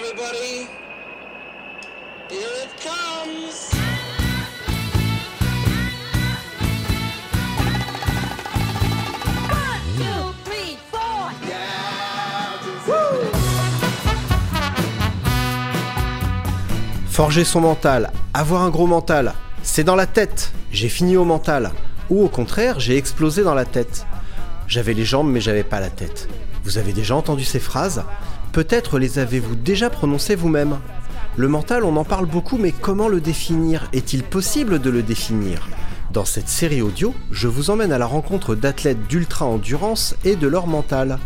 everybody. Here it comes. One, two, three, four. Forger son mental, avoir un gros mental, c'est dans la tête. J'ai fini au mental. Ou au contraire, j'ai explosé dans la tête. J'avais les jambes mais j'avais pas la tête. Vous avez déjà entendu ces phrases? Peut-être les avez-vous déjà prononcées vous-même. Le mental, on en parle beaucoup, mais comment le définir? Est-il possible de le définir? Dans cette série audio, je vous emmène à la rencontre d'athlètes d'ultra-endurance et de leur mental.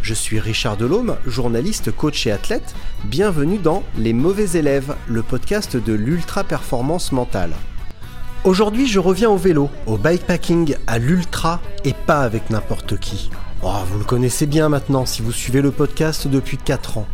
Je suis Richard Delhomme, journaliste, coach et athlète. Bienvenue dans Les mauvais élèves, le podcast de l'ultra-performance mentale. Aujourd'hui, je reviens au vélo, au bikepacking, à l'ultra et pas avec n'importe qui. Oh, vous le connaissez bien maintenant si vous suivez le podcast depuis 4 ans.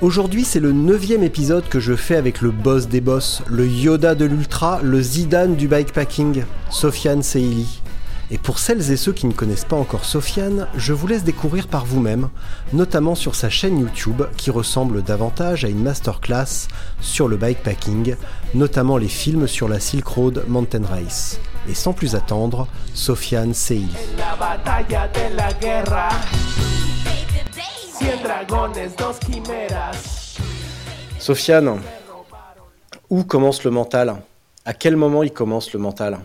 Aujourd'hui, c'est le neuvième épisode que je fais avec le boss des boss, le Yoda de l'ultra, le Zidane du bikepacking, Sofiane Seili. Et pour celles et ceux qui ne connaissent pas encore Sofiane, je vous laisse découvrir par vous-même, notamment sur sa chaîne YouTube qui ressemble davantage à une masterclass sur le bikepacking, notamment les films sur la Silk Road Mountain Race. Et sans plus attendre, Sofiane quimeras. Sofiane, où commence le mental? À quel moment il commence le mental?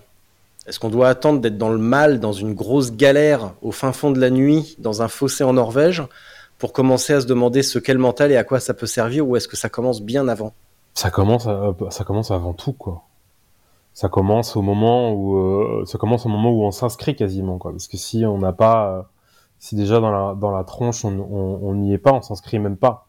Est-ce qu'on doit attendre d'être dans le mal, dans une grosse galère, au fin fond de la nuit, dans un fossé en Norvège, pour commencer à se demander ce qu'est le mental et à quoi ça peut servir, ou est-ce que ça commence bien avant? Ça commence, à- ça commence avant tout, quoi. Ça commence au moment où, euh, ça commence au moment où on s'inscrit quasiment, quoi. Parce que si on n'a pas, euh, si déjà dans la dans la tronche on on on n'y est pas, on s'inscrit même pas.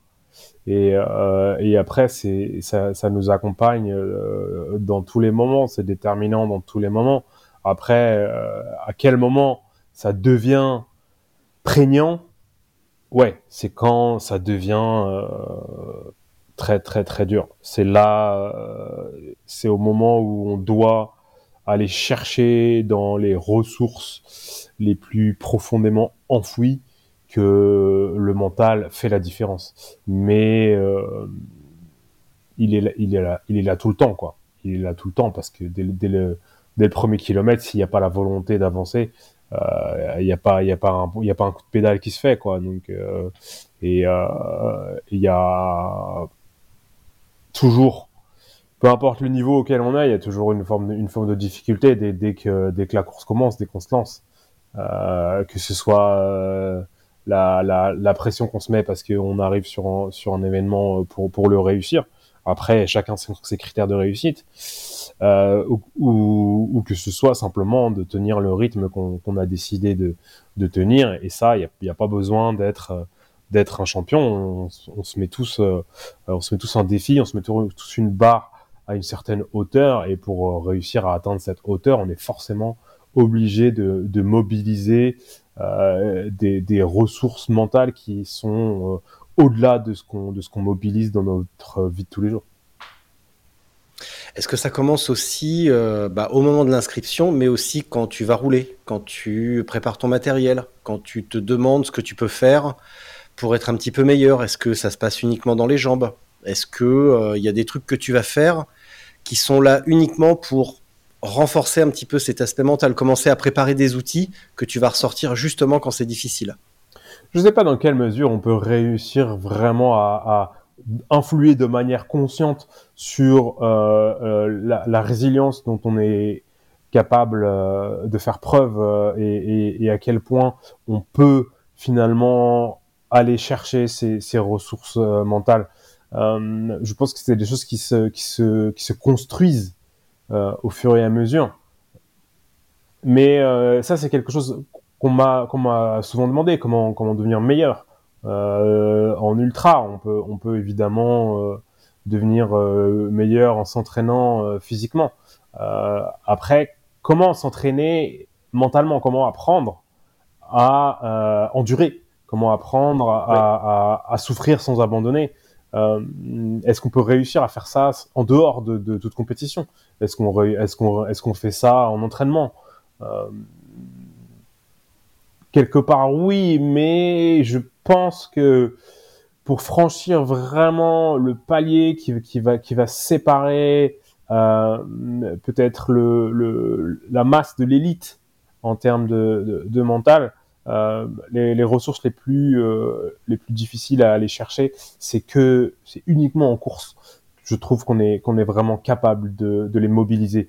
Et euh, et après c'est ça ça nous accompagne euh, dans tous les moments, c'est déterminant dans tous les moments. Après, euh, à quel moment ça devient prégnant? Ouais, c'est quand ça devient euh, très très très dur. C'est là, euh, c'est au moment où on doit aller chercher dans les ressources les plus profondément enfouies que le mental fait la différence. Mais euh, il est là, il est là, il est là tout le temps quoi. Il est là tout le temps parce que dès, le- dès le premier kilomètre, s'il n'y a pas la volonté d'avancer, euh, il n'y a pas a un y a pas un coup de pédale qui se fait quoi. Donc et il y a toujours, peu importe le niveau auquel on est, il y a toujours une forme, de, une forme de difficulté dès, dès que, dès que la course commence, dès qu'on se lance. Euh, que ce soit euh, la, la, la pression qu'on se met parce qu'on arrive sur un, sur un événement euh, pour, pour le réussir. Après, chacun ses, critères de réussite. Ou, ou, que ce soit simplement de tenir le rythme qu'on a décidé de, de tenir. Et ça, il n'y a, pas besoin d'être d'être un champion. On, se met tous, euh, on se met tous un défi, on se met tous une barre à une certaine hauteur. Et pour euh, réussir à atteindre cette hauteur, on est forcément obligé de, mobiliser euh, des, ressources mentales qui sont au-delà de ce qu'on mobilise dans notre vie de tous les jours. Est-ce que ça commence aussi bah, au moment de l'inscription, mais aussi quand tu vas rouler, quand tu prépares ton matériel, quand tu te demandes ce que tu peux faire pour être un petit peu meilleur? Est-ce que ça se passe uniquement dans les jambes? Est-ce que euh, il y a des trucs que tu vas faire qui sont là uniquement pour renforcer un petit peu cet aspect mental, commencer à préparer des outils que tu vas ressortir justement quand c'est difficile? Je ne sais pas dans quelle mesure on peut réussir vraiment à, influer de manière consciente sur euh, euh, la, résilience dont on est capable euh, de faire preuve euh, et à quel point on peut finalement aller chercher ces, ces ressources euh, mentales. Euh, je pense que c'est des choses qui se, construisent euh, au fur et à mesure. Mais ça, c'est quelque chose qu'on m'a souvent demandé comment devenir meilleur en ultra on peut évidemment devenir meilleur en s'entraînant physiquement après comment s'entraîner mentalement? Comment apprendre à endurer? Comment apprendre à, à, à, à souffrir sans abandonner. Euh, est-ce qu'on peut réussir à faire ça en dehors de, de toute compétition? Est-ce qu'on est-ce qu'on fait ça en entraînement? Euh, quelque part oui, mais je pense que pour franchir vraiment le palier qui, qui va qui va séparer euh, peut-être le, le, la masse de l'élite en termes de, de, de mental. Euh, les, les, ressources les plus euh, les plus difficiles à aller chercher, c'est que c'est uniquement en course. Je trouve qu'on est qu'on est vraiment capable de, de les mobiliser.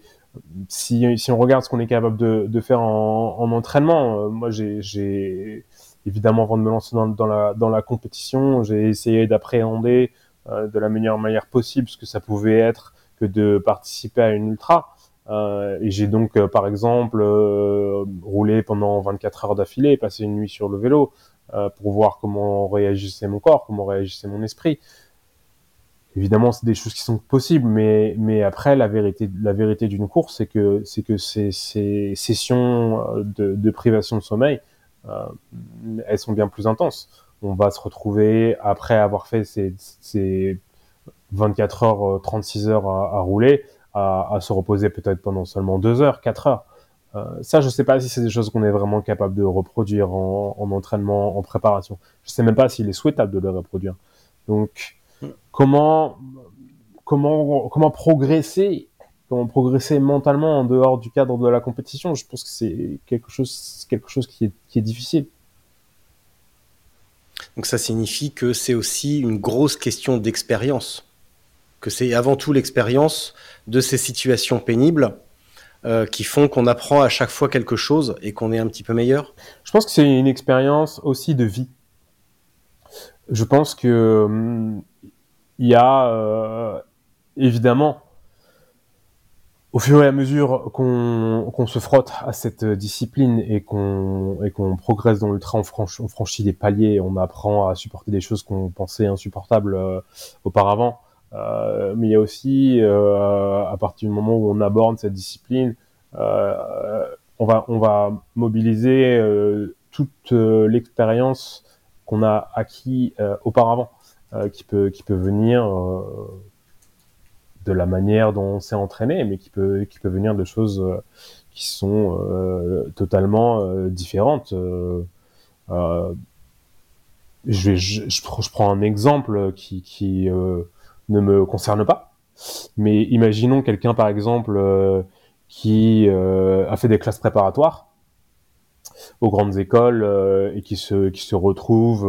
Si, si on regarde ce qu'on est capable de, de faire en, en entraînement, euh, moi j'ai évidemment avant de me lancer dans, dans la dans la compétition, j'ai essayé d'appréhender euh, de la meilleure manière possible ce que ça pouvait être que de participer à une ultra. Euh, et j'ai donc, euh, par exemple, euh, roulé pendant 24 heures d'affilée, passé une nuit sur le vélo euh, pour voir comment réagissait mon corps, comment réagissait mon esprit. Évidemment, c'est des choses qui sont possibles, mais mais après, la vérité, la vérité d'une course, c'est que c'est que ces, ces sessions de, de, privation de sommeil, elles sont bien plus intenses. On va se retrouver après avoir fait ces, ces 24 heures, 36 heures à, à rouler à, à se reposer peut-être pendant seulement deux heures, quatre heures. Euh, ça, je sais pas si c'est des choses qu'on est vraiment capable de reproduire en, en, entraînement, en préparation. Je sais même pas s'il est souhaitable de le reproduire. Donc, comment, comment, comment progresser, comment progresser mentalement en dehors du cadre de la compétition? Je pense que c'est quelque chose, quelque chose qui est, qui est difficile. Donc ça signifie que c'est aussi une grosse question d'expérience, que c'est avant tout l'expérience de ces situations pénibles euh, qui font qu'on apprend à chaque fois quelque chose et qu'on est un petit peu meilleur Je pense que c'est une expérience aussi de vie. Je pense que hum, y a euh, évidemment au fur et à mesure qu'on qu se frotte à cette discipline et qu'on progresse dans l'ultra, on, franch, on, franchit des paliers, on apprend à supporter des choses qu'on pensait insupportables euh, auparavant. Euh, mais il y a aussi, euh, à partir du moment où on aborde cette discipline, euh, on va on va mobiliser toute l'expérience qu'on a acquis auparavant, qui peut qui peut venir de la manière dont on s'est entraîné, mais qui peut qui peut venir de choses qui sont euh, totalement euh, différentes. Euh, je, vais, je, je, prends un exemple qui, qui ne me concerne pas. Mais imaginons quelqu'un, par exemple, euh, qui euh, a fait des classes préparatoires aux grandes écoles euh, et qui se, qui se retrouve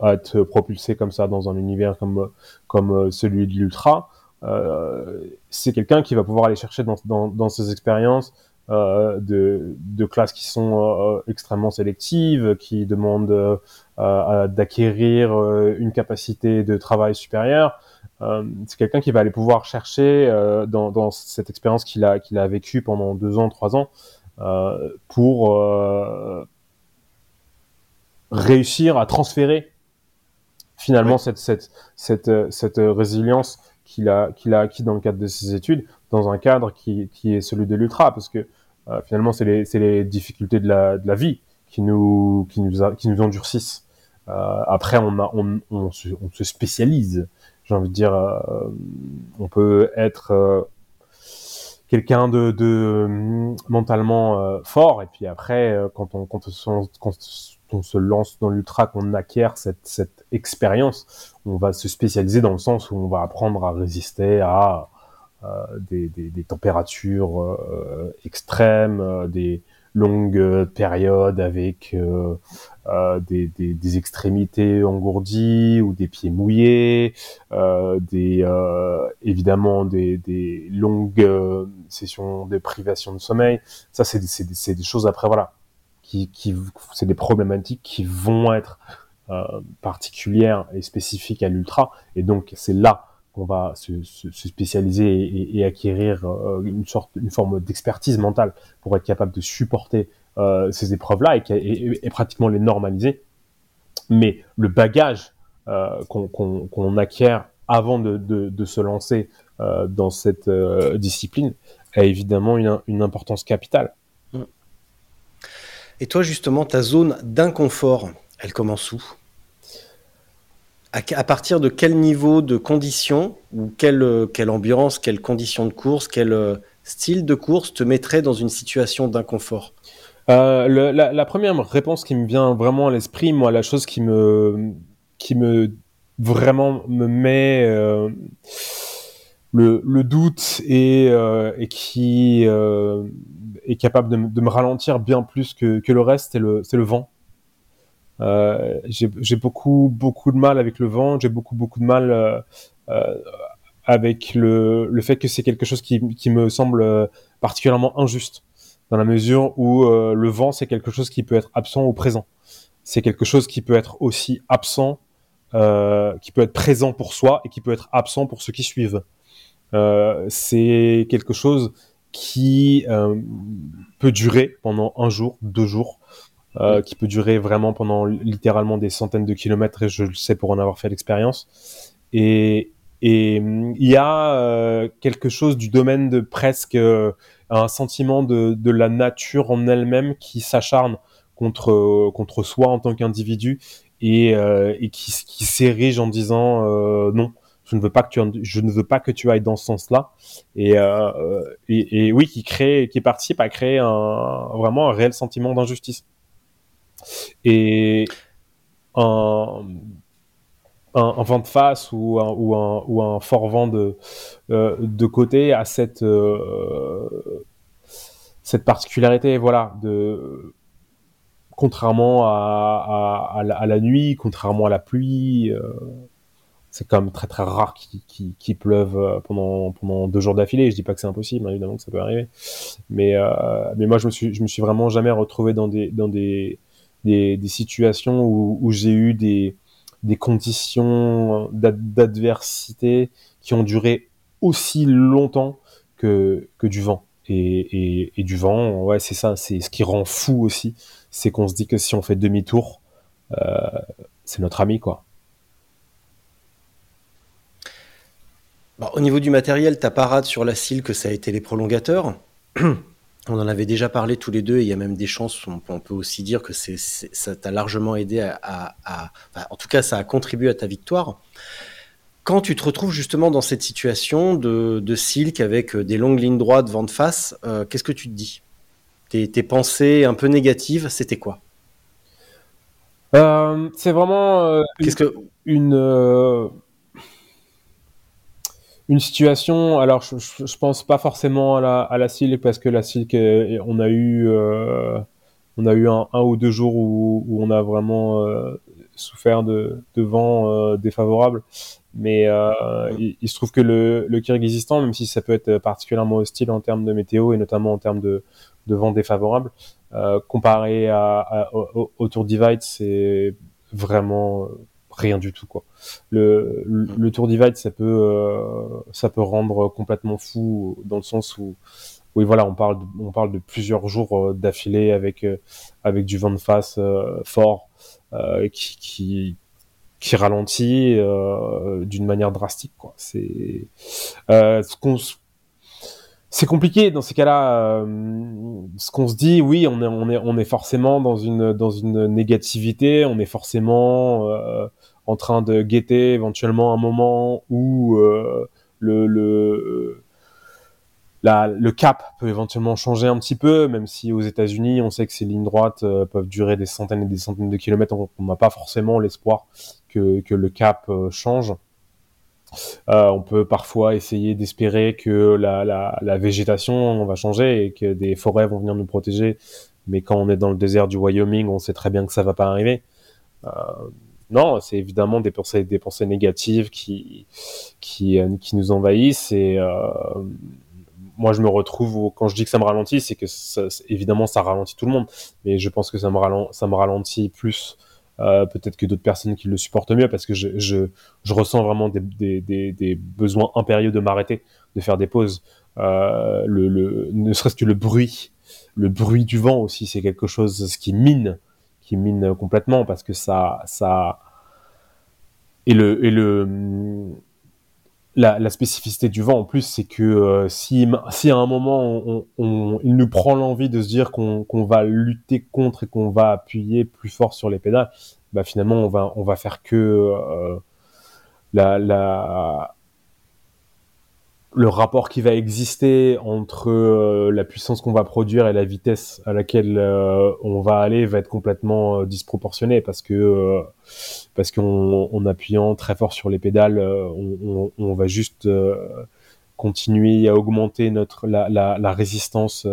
à être propulsé comme ça dans un univers comme, comme celui de l'ultra. c'est quelqu'un qui va pouvoir aller chercher dans, dans, dans ses expériences de, de classes qui sont extrêmement sélectives, qui demandent d'acquérir euh, une capacité de travail supérieure. Euh, c'est quelqu'un qui va aller pouvoir chercher euh, dans, dans, cette expérience qu'il a, qu'il a vécue pendant deux ans, trois ans, pour réussir à transférer finalement cette, cette, cette, cette résilience qu'il a, qu'il a acquis dans le cadre de ses études, dans un cadre qui, qui est celui de l'ultra, parce que euh, finalement, c'est les, difficultés de la, vie qui nous, qui nous, qui nous endurcissent. Euh, après, on, se, spécialise. J'ai envie de dire, euh, on peut être quelqu'un de, mentalement fort, et puis après, quand on, quand on, quand on se lance dans l'ultra, qu'on acquiert cette, cette expérience, on va se spécialiser dans le sens où on va apprendre à résister à des, des, des, températures extrêmes, des longues périodes avec euh, des, des, extrémités engourdies ou des pieds mouillés, euh, des, euh, évidemment des, longues euh, sessions de privation de sommeil. Ça, c'est des, des, choses après, voilà, qui, qui c'est des problématiques qui vont être euh, particulières et spécifiques à l'ultra. Et donc, c'est là qu'on va se, se, se, spécialiser et, acquérir euh, une sorte, une forme d'expertise mentale pour être capable de supporter euh, ces épreuves-là et, pratiquement les normaliser. Mais le bagage euh, qu'on qu qu acquiert avant de, se lancer dans cette discipline a évidemment une, une importance capitale. Et toi, justement, ta zone d'inconfort, elle commence où? À, partir de quel niveau de conditions ou quelle, ambiance, quelles conditions de course, quel euh, style de course te mettrait dans une situation d'inconfort? Euh, la, première réponse qui me vient vraiment à l'esprit, moi, la chose qui me qui me vraiment me met euh, le, doute et, qui est capable de, me ralentir bien plus que, que le reste, c'est le, c'est le vent. Euh, j'ai beaucoup beaucoup de mal avec le vent, j'ai beaucoup beaucoup de mal euh, euh, avec le, le fait que c'est quelque chose qui, qui me semble particulièrement injuste dans la mesure où le vent c'est quelque chose qui peut être absent ou présent. C'est quelque chose qui peut être aussi absent, qui peut être présent pour soi et qui peut être absent pour ceux qui suivent. Euh, c'est quelque chose qui euh, peut durer pendant un jour, deux jours, euh, qui peut durer vraiment pendant littéralement des centaines de kilomètres, et je le sais pour en avoir fait l'expérience. Et et il y a euh, quelque chose du domaine de presque euh, un sentiment de, de la nature en elle-même qui s'acharne contre contre soi en tant qu'individu et, et qui, qui s'érige en disant non je ne veux pas que tu je ne veux pas que tu ailles dans ce sens-là et, euh, et, et, oui qui crée qui participe à créer un vraiment un réel sentiment d'injustice et un, un, vent de face ou un, ou un, fort vent de, euh, de côté à cette, euh, cette particularité, voilà, de, contrairement à, à, la, nuit, contrairement à la pluie, euh, c'est quand même très très rare qu'il qu pleuve pendant pendant deux jours d'affilée. Je dis pas que c'est impossible, hein, évidemment que ça peut arriver, mais mais moi je me suis je me suis vraiment jamais retrouvé dans des dans des des, situations où, j'ai eu des conditions d'adversité qui ont duré aussi longtemps que que du vent. Et, et, du vent, ouais, c'est ça, c'est ce qui rend fou aussi, c'est qu'on se dit que si on fait demi-tour, euh, c'est notre ami, quoi. Au niveau du matériel, ta parade sur la cile que ça a été les prolongateurs. On en avait déjà parlé tous les deux, et il y a même des chances, on, on peut aussi dire que c'est, ça t'a largement aidé à, à, à enfin, en tout cas, ça a contribué à ta victoire. Quand tu te retrouves justement dans cette situation de, de silk avec des longues lignes droites vent de face, euh, qu'est-ce que tu te dis? Tes, tes, pensées un peu négatives, c'était quoi? Euh, C'est vraiment euh, qu'est-ce que une euh, une situation. Alors, je, pense pas forcément à la, à parce que la Silk, on a eu, euh, on a eu un, ou deux jours où, on a vraiment euh, souffert de, de vent euh, défavorable. Mais euh, il, se trouve que le, le Kyrgyzstan, même si ça peut être particulièrement hostile en termes de météo et notamment en termes de, de vent défavorable, euh, comparé à, à, au, au Tour Divide, c'est vraiment rien du tout quoi. Le, le, le Tour Divide ça peut euh, ça peut rendre complètement fou dans le sens où oui voilà on parle de, on parle de plusieurs jours euh, d'affilée avec euh, avec du vent de face euh, fort euh, qui, qui qui ralentit d'une manière drastique quoi. C'est ce qu'on c'est compliqué dans ces cas-là. Euh, ce qu'on se dit, oui, on est, on est, on est forcément dans une, dans une négativité. On est forcément euh, en train de guetter éventuellement un moment où euh, le, le, le cap peut éventuellement changer un petit peu, même si aux États-Unis, on sait que ces lignes droites euh, peuvent durer des centaines et des centaines de kilomètres. On n'a pas forcément l'espoir que, que le cap euh, change. On peut parfois essayer d'espérer que la, la, la, végétation va changer et que des forêts vont venir nous protéger. Mais quand on est dans le désert du Wyoming, on sait très bien que ça va pas arriver. Non, c'est évidemment des pensées, négatives euh, qui nous envahissent. Et euh, moi, je me retrouve quand je dis que ça me ralentit, c'est que ça, évidemment ça ralentit tout le monde. Mais je pense que ça me, ralentit, plus euh, peut-être que d'autres personnes qui le supportent mieux parce que je, ressens vraiment des, besoins impérieux de m'arrêter, de faire des pauses. Ne serait-ce que le bruit, le bruit du vent aussi, c'est quelque chose qui mine, mine complètement parce que ça, ça et le et le la, spécificité du vent en plus, c'est que euh, si, si à un moment on, il nous prend l'envie de se dire qu'on qu va lutter contre et qu'on va appuyer plus fort sur les pédales, bah finalement on va on va faire que euh, la, la le rapport qui va exister entre euh, la puissance qu'on va produire et la vitesse à laquelle euh, on va aller va être complètement euh, disproportionné parce que parce qu'en en appuyant très fort sur les pédales, on, on, va juste continuer à augmenter notre la, la, la résistance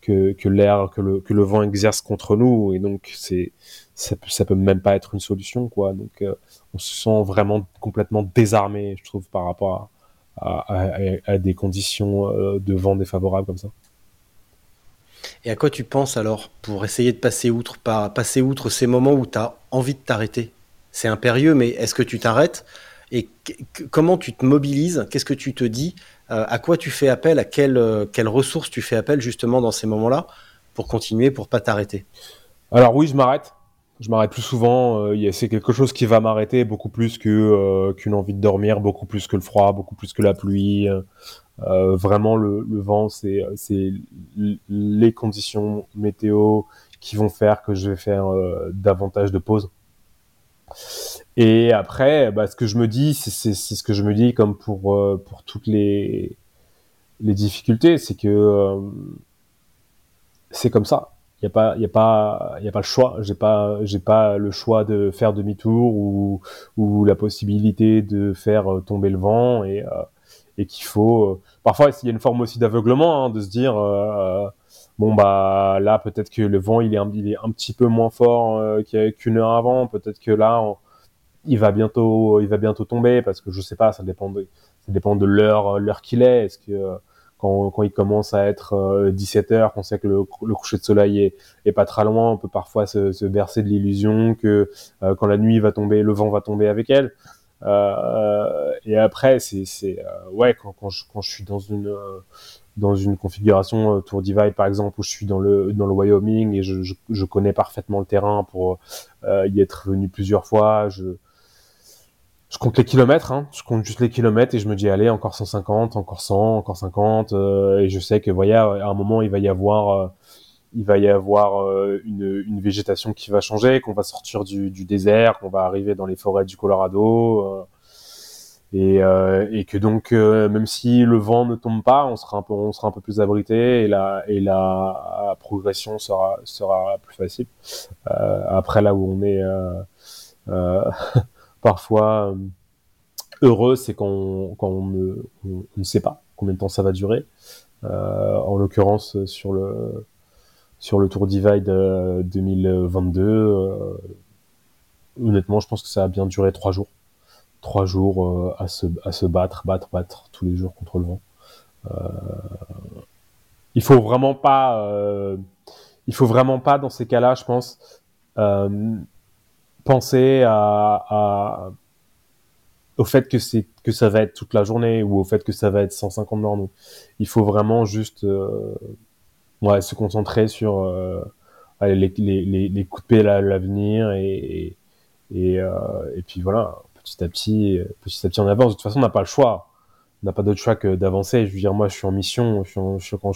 que, que l'air que le que le vent exerce contre nous. Et donc c'est ça, ça peut même pas être une solution quoi. Donc on se sent vraiment complètement désarmé je trouve par rapport à à, des conditions euh, de vent défavorables comme ça. Et à quoi tu penses alors pour essayer de passer outre, passer outre ces moments où tu as envie de t'arrêter? C'est impérieux, mais est-ce que tu t'arrêtes? Et comment tu te mobilises? Qu'est-ce que tu te dis? Euh, À quoi tu fais appel? À quelles euh, quelle ressources tu fais appel justement dans ces moments-là pour continuer, pour pas t'arrêter? Alors oui, je m'arrête je m'arrête plus souvent. Euh, c'est quelque chose qui va m'arrêter beaucoup plus euh, qu'une envie de dormir, beaucoup plus que le froid, beaucoup plus que la pluie. Euh, vraiment, le, vent, c'est c'est les conditions météo qui vont faire que je vais faire davantage de pauses. Et après, bah, ce que je me dis, c'est ce que je me dis comme pour pour toutes les les difficultés, c'est que c'est comme ça il y a pas y a pas y a pas le choix. J'ai pas j'ai pas le choix de faire demi-tour ou ou la possibilité de faire euh, tomber le vent et euh, et qu'il faut euh, parfois il y a une forme aussi d'aveuglement hein, de se dire bon bah là peut-être que le vent il est un, il est un petit peu moins fort qu'une heure avant. Peut-être que là il va bientôt il va bientôt tomber parce que je sais pas ça dépend de ça dépend de l'heure l'heure qu'il est. Est-ce que quand, quand il commence à être 17 euh, qu'on sait que le, coucher de soleil est, est, pas très loin, on peut parfois se, se bercer de l'illusion que euh, quand la nuit va tomber, le vent va tomber avec elle. Euh, et après, c'est, c'est ouais, quand, quand, je, quand je suis dans une dans une configuration Tour Divide par exemple où je suis dans le dans le Wyoming et je, je, je connais parfaitement le terrain pour y être venu plusieurs fois, je je compte les kilomètres, hein. je compte juste les kilomètres et je me dis allez encore 150, encore 100, encore 50 euh, et je sais que voyez à un moment il va y avoir euh, il va y avoir euh, une, une, végétation qui va changer, qu'on va sortir du, du désert, qu'on va arriver dans les forêts du Colorado et, et que donc même si le vent ne tombe pas, on sera un peu on sera un peu plus abrité et la et la progression sera sera plus facile. après là où on est parfois euh, heureux, c'est quand, on, ne, sait pas combien de temps ça va durer. Euh, en l'occurrence, sur le sur le Tour Divide 2022, euh, honnêtement, je pense que ça a bien duré trois jours. Trois jours à, se, à se battre, battre, battre tous les jours contre le vent. il faut vraiment pas, il faut vraiment pas dans ces cas-là, je pense, penser au fait que c'est que ça va être toute la journée ou au fait que ça va être 150 bornes. Il faut vraiment juste euh, se concentrer sur euh, les, les, les, à l'avenir et euh, et puis voilà petit à petit petit à petit on avance. De toute façon on n'a pas le choix. On n'a pas d'autre choix que d'avancer. Je veux dire moi je suis en mission. Je suis, quand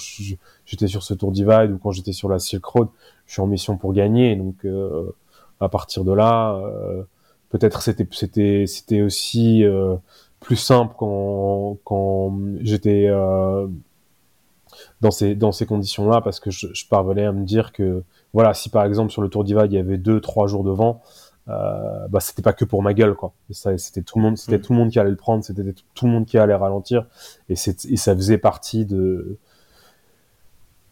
j'étais sur ce Tour Divide ou quand j'étais sur la Silk Road, je suis en mission pour gagner. Donc à partir de là, euh, peut-être c'était c'était c'était aussi euh, plus simple quand quand j'étais euh, dans ces dans ces conditions-là parce que je, je, parvenais à me dire que voilà si par exemple sur le Tour d'Iva il y avait deux trois jours de vent euh, bah c'était pas que pour ma gueule quoi c'était tout le monde c'était mm. tout le monde qui allait le prendre c'était tout le monde qui allait ralentir et c'est et ça faisait partie de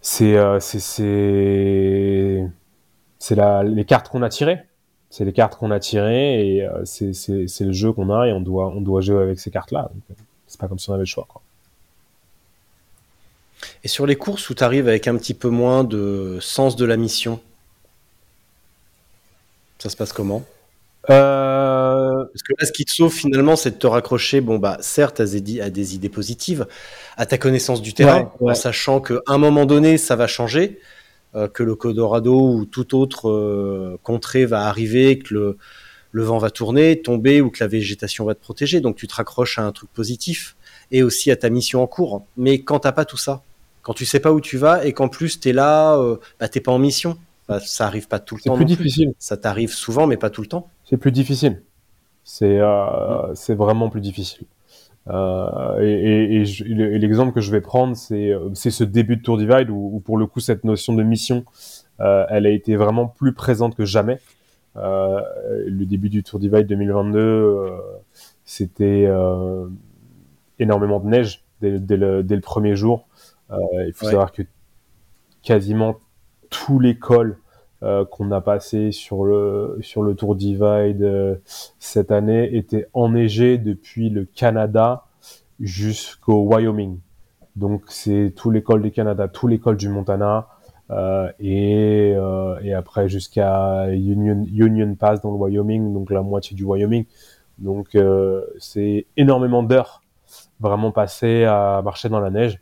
c'est c'est c'est les cartes qu'on a tirées. C'est les cartes qu'on a tirées et euh, c'est le jeu qu'on a et on doit, on doit jouer avec ces cartes-là. Euh, c'est pas comme si on avait le choix. Quoi. Et sur les courses où tu arrives avec un petit peu moins de sens de la mission, ça se passe comment? Euh... Parce que là, ce qui te sauve finalement, c'est de te raccrocher, bon, bah, certes, à des, à des idées positives, à ta connaissance du terrain, en sachant qu'à un moment donné, ça va changer. Euh, que le Colorado ou toute autre euh, contrée va arriver, que le, le vent va tourner, tomber ou que la végétation va te protéger. Donc tu te raccroches à un truc positif et aussi à ta mission en cours. Mais quand t'as pas tout ça, quand tu sais pas où tu vas et qu'en plus tu es là, euh, bah, t'es pas en mission. Bah, ça arrive pas tout le temps. C'est plus difficile. Ça t'arrive souvent, mais pas tout le temps. C'est plus difficile. C'est euh, mm. c'est vraiment plus difficile. Euh, et l'exemple que je vais prendre, c'est c'est ce début de Tour Divide où, où pour le coup cette notion de mission, euh, elle a été vraiment plus présente que jamais. Euh, le début du Tour Divide 2022, euh, c'était euh, énormément de neige dès, dès le, dès le premier jour. Euh, il faut Ouais. savoir que quasiment tous les cols euh, qu'on a passés sur le, sur le Tour Divide euh, cette année étaient enneigés depuis le Canada jusqu'au Wyoming. Donc c'est tous les cols du Canada, tous les cols du Montana, euh, et, et après jusqu'à Union, Union Pass dans le Wyoming, donc la moitié du Wyoming. Donc c'est énormément d'heures vraiment passées à marcher dans la neige.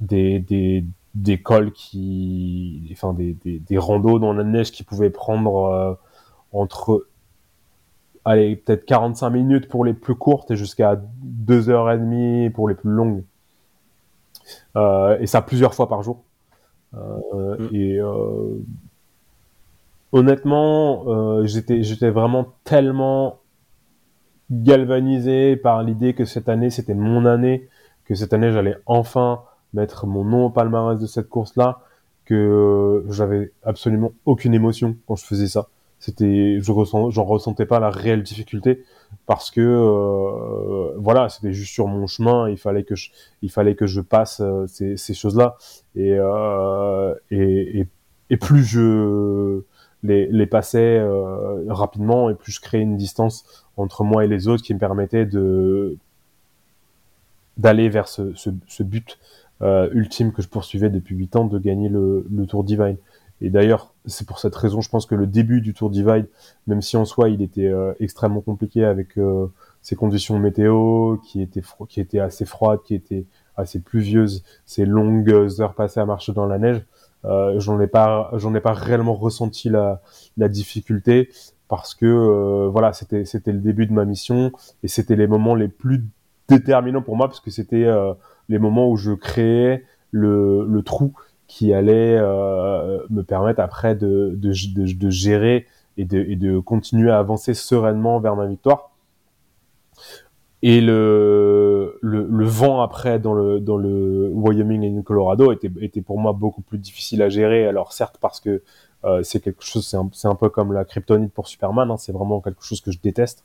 Des, des, des cols qui, enfin des, des, des randos dans la neige qui pouvaient prendre euh, entre, allez, peut-être 45 minutes pour les plus courtes et jusqu'à 2 heures et demie pour les plus longues. Euh, et ça plusieurs fois par jour. Euh, Mm. Et euh, honnêtement, j'étais j'étais vraiment tellement galvanisé par l'idée que cette année c'était mon année, que cette année j'allais enfin mettre mon nom au palmarès de cette course-là, que j'avais absolument aucune émotion quand je faisais ça. C'était, je ressens, j'en ressentais pas la réelle difficulté parce que euh, voilà, c'était juste sur mon chemin. Il fallait que je, il fallait que je passe euh, ces, choses-là et, euh, et, et plus je les, les passais euh, rapidement et plus je créais une distance entre moi et les autres qui me permettait de d'aller vers ce, ce but euh, ultime que je poursuivais depuis 8 ans de gagner le, le Tour Divide. Et d'ailleurs, c'est pour cette raison, je pense que le début du Tour Divide, même si en soi il était euh, extrêmement compliqué avec euh, ces conditions météo qui étaient, qui étaient assez froides, qui étaient assez pluvieuses, ces longues heures passées à marcher dans la neige, euh, j'en ai pas, j'en ai pas réellement ressenti la, la difficulté parce que euh, voilà, c'était c'était le début de ma mission et c'était les moments les plus déterminants pour moi parce que c'était euh, les moments où je créais le, trou qui allait euh, me permettre après de, gérer et de, continuer à avancer sereinement vers ma victoire. Et le, vent après dans le, Wyoming et le Colorado était, pour moi beaucoup plus difficile à gérer. Alors certes parce que euh, c'est quelque chose, c'est un, peu comme la kryptonite pour Superman, hein, c'est vraiment quelque chose que je déteste.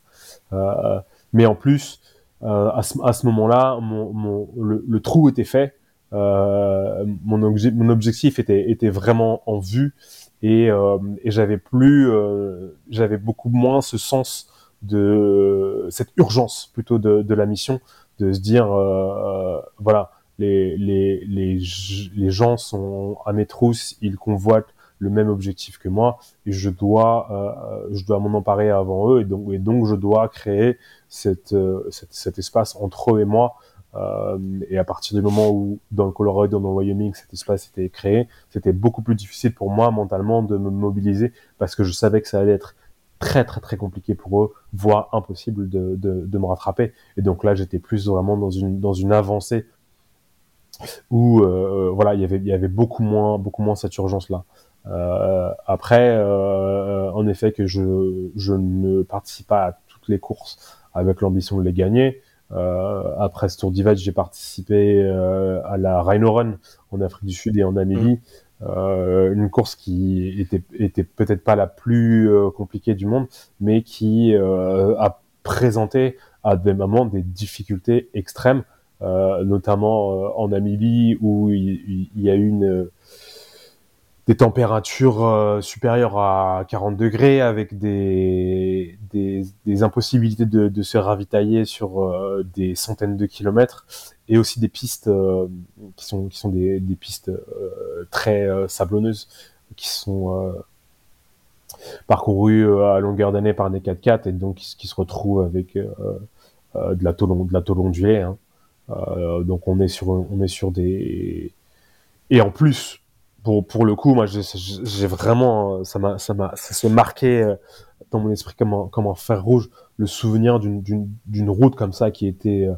Euh, mais en plus, à ce, à ce moment-là, mon, mon, le, le trou était fait, euh, mon, obje- mon objectif était, était vraiment en vue. Et, euh, et j'avais plus, euh, j'avais beaucoup moins ce sens de cette urgence plutôt de, de la mission, de se dire euh, voilà les, les, les, les gens sont à mes trousses, ils convoitent le même objectif que moi et je dois euh, je dois m'en emparer avant eux et donc et donc je dois créer euh, cette cet espace entre eux et moi euh, et à partir du moment où dans le Colorado dans le Wyoming cet espace était créé c'était beaucoup plus difficile pour moi mentalement de me mobiliser parce que je savais que ça allait être très très très compliqué pour eux voire impossible de, de, de me rattraper. Et donc là j'étais plus vraiment dans une dans une avancée où euh, voilà il y avait il y avait beaucoup moins beaucoup moins cette urgence là euh, après, euh, en effet, que je, je ne participe pas à toutes les courses avec l'ambition de les gagner. Euh, après ce Tour Divide, j'ai participé euh, à la Rhino Run en Afrique du Sud et en Namibie. Euh, une course qui était, était peut-être pas la plus euh, compliquée du monde, mais qui euh, a présenté à des moments des difficultés extrêmes, euh, notamment euh, en Namibie où il, il- il y a eu une des températures euh, supérieures à 40 degrés avec des, impossibilités de, se ravitailler sur euh, des centaines de kilomètres et aussi des pistes euh, qui sont, qui sont des, pistes très sablonneuses qui sont parcourues à longueur d'année par des 4x4 et donc qui, se- retrouvent avec de la tôle de la tôle ondulée. Hein. Donc on est sur on est sur des et en plus pour, pour le coup, moi, j'ai vraiment, euh, ça m'a, ça m'a, ça s'est marqué euh, dans mon esprit comme un, comme un fer rouge, le souvenir d'une, route comme ça qui était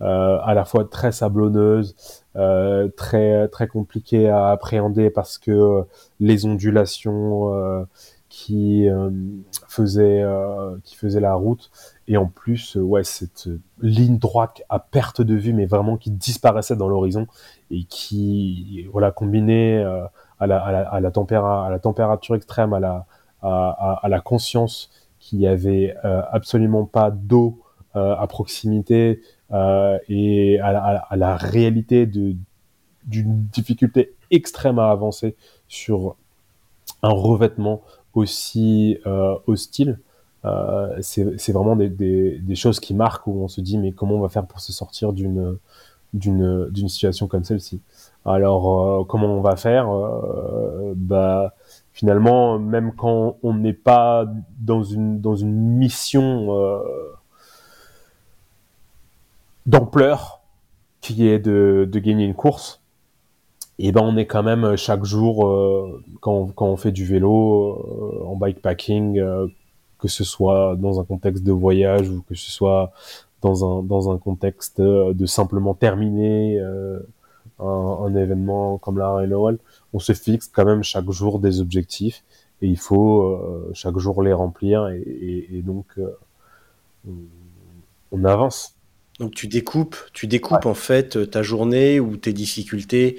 euh, à la fois très sablonneuse, euh, très, très compliquée à appréhender parce que euh, les ondulations euh, qui faisait qui faisait la route. Et en plus ouais cette ligne droite à perte de vue mais vraiment qui disparaissait dans l'horizon et qui voilà combiné à la, à la, à la, tempéra à la température extrême à la à, la conscience qu'il n'y avait absolument pas d'eau à proximité euh, et à, à, la réalité d'une difficulté extrême à avancer sur un revêtement aussi euh, hostile. Euh, c'est vraiment des, des, des, choses qui marquent où on se dit mais comment on va faire pour se sortir d'une d'une situation comme celle-ci? Alors euh, comment on va faire? Bah finalement même quand on n'est pas dans une dans une mission euh, d'ampleur qui est de, de, gagner une course, et ben on est quand même euh, chaque jour euh, quand, quand, on fait du vélo euh, en bikepacking, euh, que ce soit dans un contexte de voyage ou que ce soit dans un dans un contexte de simplement terminer un, un, événement comme la Rail on se fixe quand même chaque jour des objectifs et il faut chaque jour les remplir et, et, et donc on avance. Donc tu découpes, tu découpes ouais. en fait ta journée ou tes difficultés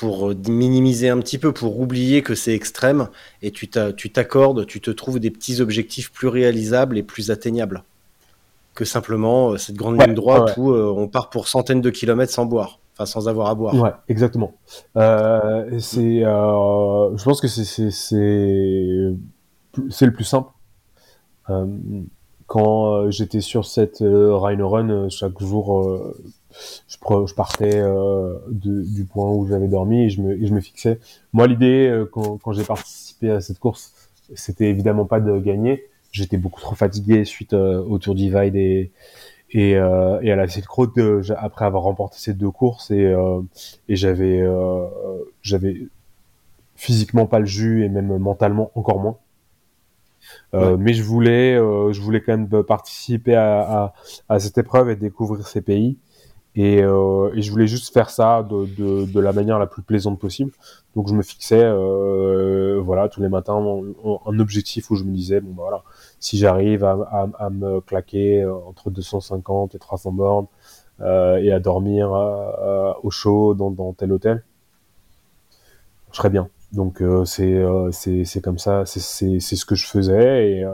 pour euh, minimiser un petit peu, pour oublier que c'est extrême, et tu t'accordes, tu te trouves des petits objectifs plus réalisables et plus atteignables que simplement euh, cette grande ouais, ligne droite ouais. où on part pour centaines de kilomètres sans boire, enfin sans avoir à boire. Ouais, exactement. Euh, c'est, euh, je pense que c'est c'est le plus simple. Euh, quand euh, j'étais sur cette euh, Rhino Run, euh, chaque jour, je, je, partais de, du point où j'avais dormi et je me, et je me fixais. Moi, l'idée, quand, quand j'ai participé à cette course, c'était évidemment pas de gagner. J'étais beaucoup trop fatigué suite au Tour Divide et, et, euh, et à la Silk Road euh, après avoir remporté ces deux courses et, euh, et j'avais j'avais physiquement pas le jus et même mentalement encore moins euh, ouais. mais je voulais, euh, je voulais quand même participer à, à, à, cette épreuve et découvrir ces pays. Et, euh, et, je voulais juste faire ça de, de, de, la manière la plus plaisante possible. Donc je me fixais, euh, voilà, tous les matins un, objectif où je me disais, bon bah, voilà, si j'arrive à, à, à, me claquer entre 250 et 300 bornes et à dormir au chaud dans, dans tel hôtel, je serais bien. Donc euh, c'est euh, c'est comme ça, c'est ce que je faisais et euh,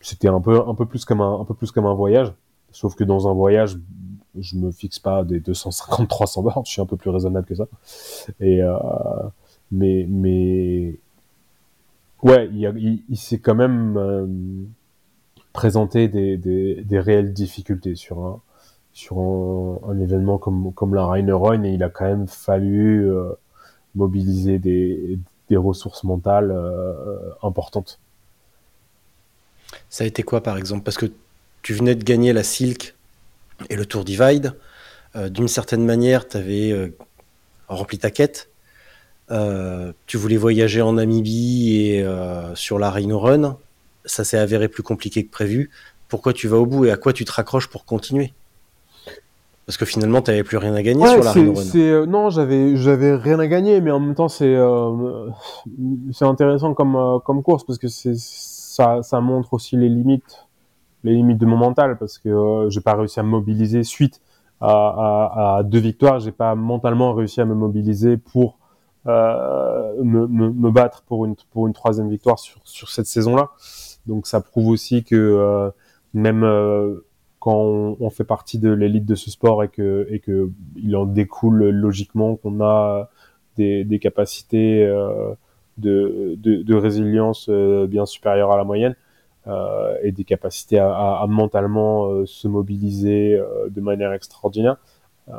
c'était un peu un peu plus comme un un peu plus comme un voyage. Sauf que dans un voyage, je me fixe pas des 250 300 bornes, je suis un peu plus raisonnable que ça. Et euh, mais mais ouais, il, s'est quand même euh, présenté des, des, réelles difficultés sur un sur un, événement comme comme la Rainer Run et il a quand même fallu euh, mobiliser des, des ressources mentales importantes. Ça a été quoi par exemple? Parce que tu venais de gagner la Silk et le Tour Divide. Euh, D'une certaine manière, tu avais euh, rempli ta quête. Euh, tu voulais voyager en Namibie et sur la Rhino Run. Ça s'est avéré plus compliqué que prévu. Pourquoi tu vas au bout et à quoi tu te raccroches pour continuer? Parce que finalement, tu n'avais plus rien à gagner ouais, sur la Rhino Run. Non, j'avais, j'avais rien à gagner, mais en même temps, c'est, euh, c'est intéressant comme, comme course parce que c'est, ça, ça montre aussi les limites, les limites de mon mental parce que euh, j'ai pas réussi à me mobiliser suite à, deux victoires. J'ai pas mentalement réussi à me mobiliser pour euh, me, battre pour une, pour une troisième victoire sur, sur cette saison-là. Donc, ça prouve aussi que euh, même quand on, fait partie de l'élite de ce sport et que, et que il en découle logiquement qu'on a des, des capacités euh, de, de, de, résilience euh, bien supérieures à la moyenne euh, et des capacités à, mentalement euh, se mobiliser euh, de manière extraordinaire. Euh,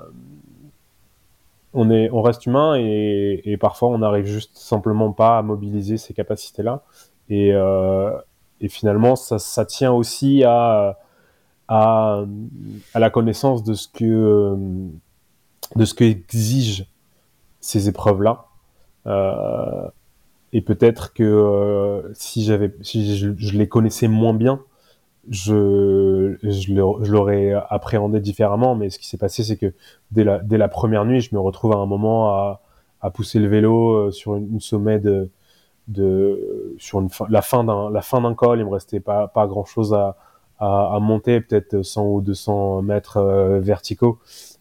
on, est, on reste humain et, parfois on n'arrive juste simplement pas à mobiliser ces capacités-là. Et, finalement, ça, tient aussi à la connaissance de ce que de ce que exigent ces épreuves-là. Euh, et peut-être que euh, si j'avais, si je, je, les connaissais moins bien, je, je l'aurais appréhendé différemment. Mais ce qui s'est passé, c'est que dès la, dès la première nuit, je me retrouve à un moment à, à pousser le vélo euh, sur une, une sommet de, de sur une fin- la fin d'un la fin d'un col, il me restait pas pas grand chose à à, à monter, peut-être 100 ou 200 mètres euh, verticaux.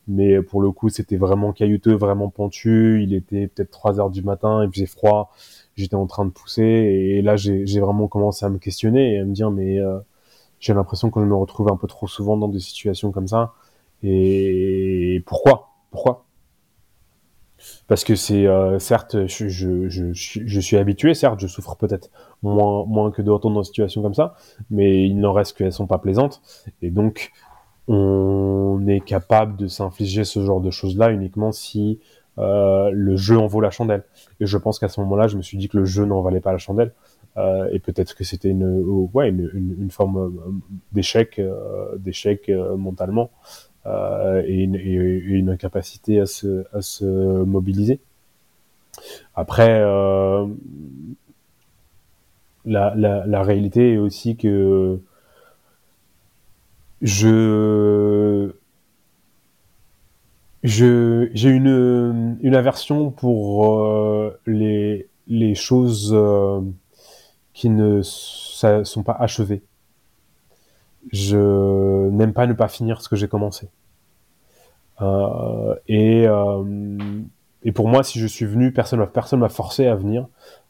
Mais pour le coup, c'était vraiment caillouteux, vraiment pentu. Il était peut-être 3 heures du matin, il faisait froid. J'étais en train de pousser et là, j'ai vraiment commencé à me questionner et à me dire, mais euh, j'ai l'impression que je me retrouve un peu trop souvent dans des situations comme ça. Et pourquoi? Pourquoi? Parce que c'est euh, certes, je, je, suis- habitué, certes, je souffre peut-être moins, moins que d'autres dans des situations comme ça, mais il n'en reste qu'elles sont pas plaisantes. Et donc, on est capable de s'infliger ce genre de choses-là uniquement si euh, le jeu en vaut la chandelle. Et je pense qu'à ce moment-là, je me suis dit que le jeu n'en valait pas la chandelle. Euh, et peut-être que c'était une, euh, ouais, une, une, une forme euh, d'échec, d'échec mentalement et, une, et- une incapacité à se, à se mobiliser. Après, la, la, la réalité est aussi que je j'ai une une aversion pour euh, les les choses euh, qui ne sont pas achevées. Je n'aime pas ne pas finir ce que j'ai commencé. Euh, et et pour moi, si je suis venu, personne m'a personne m'a forcé à venir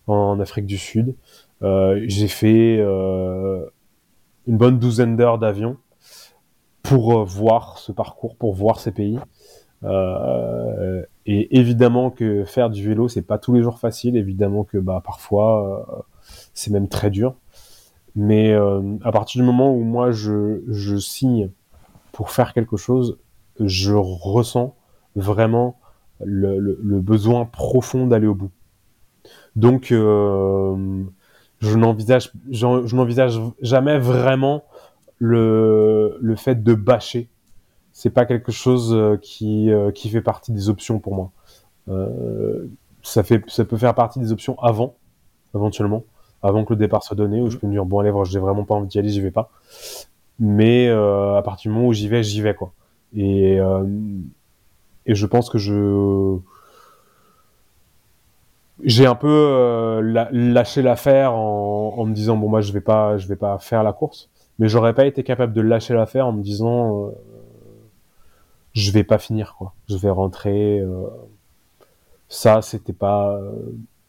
en Afrique du Sud. J'ai fait une bonne douzaine d'heures d'avion pour voir ce parcours, pour voir ces pays. Euh, et évidemment que faire du vélo, c'est pas tous les jours facile. Évidemment que bah parfois euh, c'est même très dur. Mais euh, à partir du moment où moi je, je signe pour faire quelque chose, je ressens vraiment le, besoin profond d'aller au bout. Donc je n'envisage je n'envisage jamais vraiment le, le fait de bâcher c'est pas quelque chose euh, qui, euh, qui fait partie des options pour moi. Euh, ça, fait, ça peut faire partie des options avant, éventuellement, avant que le départ soit donné, où je peux me dire, bon, allez, j'ai vraiment pas envie d'y aller, j'y vais pas. Mais euh, à partir du moment où j'y vais, j'y vais, quoi. Et, euh, et je pense que je. J'ai un peu euh, la- lâché l'affaire en, en me disant, bon, moi, je vais pas, je vais pas faire la course. Mais j'aurais pas été capable de lâcher l'affaire en me disant, je vais pas finir quoi. Je vais rentrer. euh, Ça, c'était pas, euh,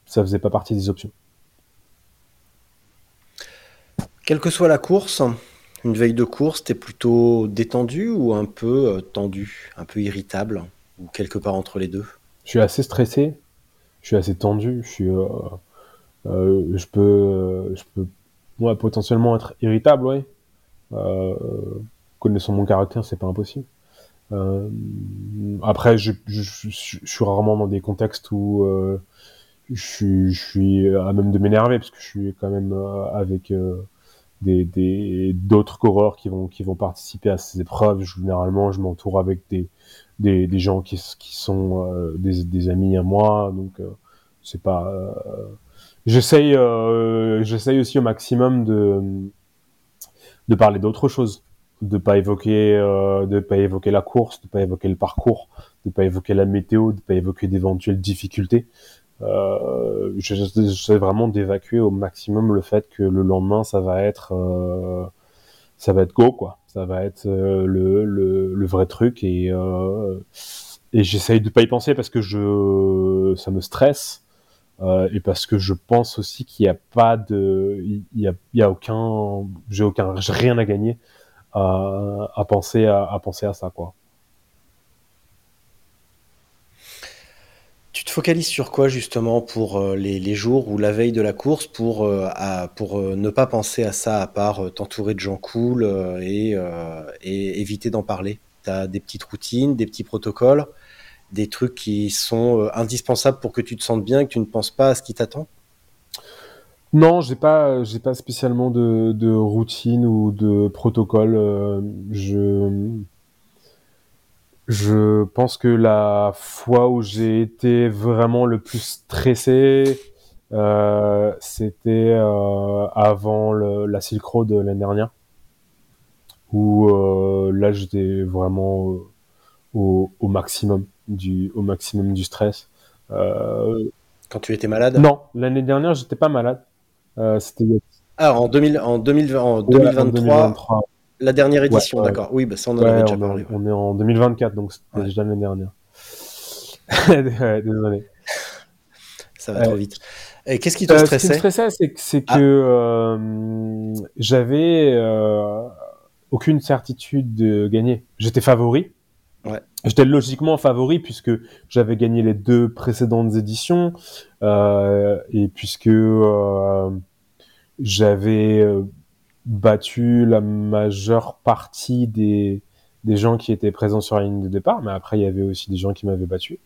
ça faisait pas partie des options. Quelle que soit la course, une veille de course, t'es plutôt détendu ou un peu euh, tendu, un peu irritable, ou quelque part entre les deux? Je suis assez stressé, je suis assez tendu, je suis, euh, euh, je peux, je peux, moi, potentiellement être irritable, ouais. Connaissant mon caractère, c'est pas impossible. Euh, après, je, je, je, suis rarement dans des contextes où euh, je, suis- à même de m'énerver parce que je suis quand même euh, avec des des- d'autres coureurs qui vont qui vont participer à ces épreuves. Généralement, je m'entoure avec des, des des gens qui qui sont euh, des des amis à moi, donc euh, c'est pas. euh, J'essaye j'essaye aussi au maximum de de parler d'autre chose, de pas évoquer euh, de pas évoquer la course, de pas évoquer le parcours, de pas évoquer la météo, de pas évoquer d'éventuelles difficultés. Euh, je- je- J'essaie vraiment d'évacuer au maximum le fait que le lendemain ça va être euh, ça va être go quoi, ça va être euh, le, le le vrai truc et euh, et j'essaye de pas y penser parce que je ça me stresse. Euh, et parce que je pense aussi qu'il n'y a pas de, il y a, il y a aucun, j'ai aucun, rien à gagner à, penser à, penser à ça quoi. Tu te focalises sur quoi justement pour euh, les, les jours ou la veille de la course pour, euh, pour euh, ne pas penser à ça à part t'entourer de gens cool et, et éviter d'en parler? Tu as des petites routines, des petits protocoles, des trucs qui sont indispensables pour que tu te sentes bien et que tu ne penses pas à ce qui t'attend? Non, j'ai pas, j'ai pas spécialement de, de routine ou de protocole. euh, je, je pense que la fois où j'ai été vraiment le plus stressé, euh, c'était euh, avant le- la Silk Road de l'année dernière, où euh, là j'étais vraiment euh, au, au maximum du, au maximum du stress. Euh, Quand tu étais malade? Non, l'année dernière, j'étais pas malade. Euh, C'était Ah, en, 2000, en, 2020 en ouais, en 2023, 2023. la dernière édition, Ouais, d'accord. Oui, bah, ça on en Ouais, avait déjà on, parlé. en- on est en 2024, donc c'était déjà l'année dernière. Désolé. Ça va trop vite. Et qu'est-ce qui te Euh, ce qui me stressait? stressait, c'est que, c'est que Ah. euh, j'avais euh, aucune certitude de gagner. J'étais favori. J'étais logiquement favori puisque j'avais gagné les deux précédentes éditions euh, et puisque euh, j'avais euh, battu la majeure partie des, des gens qui étaient présents sur la ligne de départ. Mais après, il y avait aussi des gens qui m'avaient battu.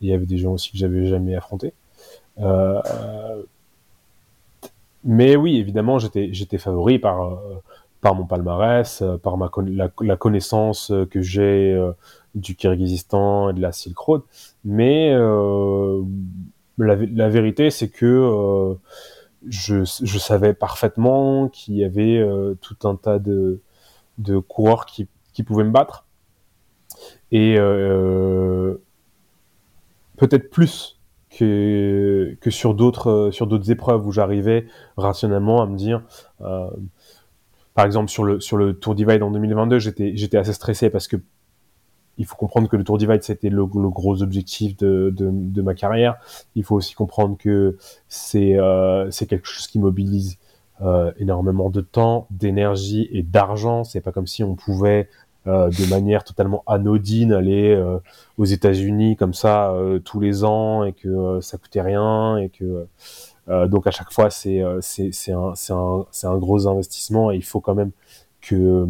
Il y avait des gens aussi que j'avais jamais affrontés. Mais oui, évidemment, j'étais favori par par mon palmarès, euh, par la, connaissance euh, que j'ai euh, du Kyrgyzstan et de la Silk Road. Mais la, vé- la vérité, c'est que je, savais parfaitement qu'il y avait tout un tas de coureurs qui pouvaient me battre et peut-être plus que, sur d'autres épreuves où j'arrivais rationnellement à me dire par exemple sur le Tour Divide en 2022 j'étais j'étais assez stressé parce que il faut comprendre que le Tour Divide c'était le, gros objectif de, ma carrière. Il faut aussi comprendre que c'est euh, quelque chose qui mobilise euh, énormément de temps d'énergie et d'argent. C'est pas comme si on pouvait euh, de manière totalement anodine aller aux États-Unis comme ça tous les ans et que ça coûtait rien et que donc à chaque fois c'est euh, c'est un un un gros investissement et il faut quand même que euh,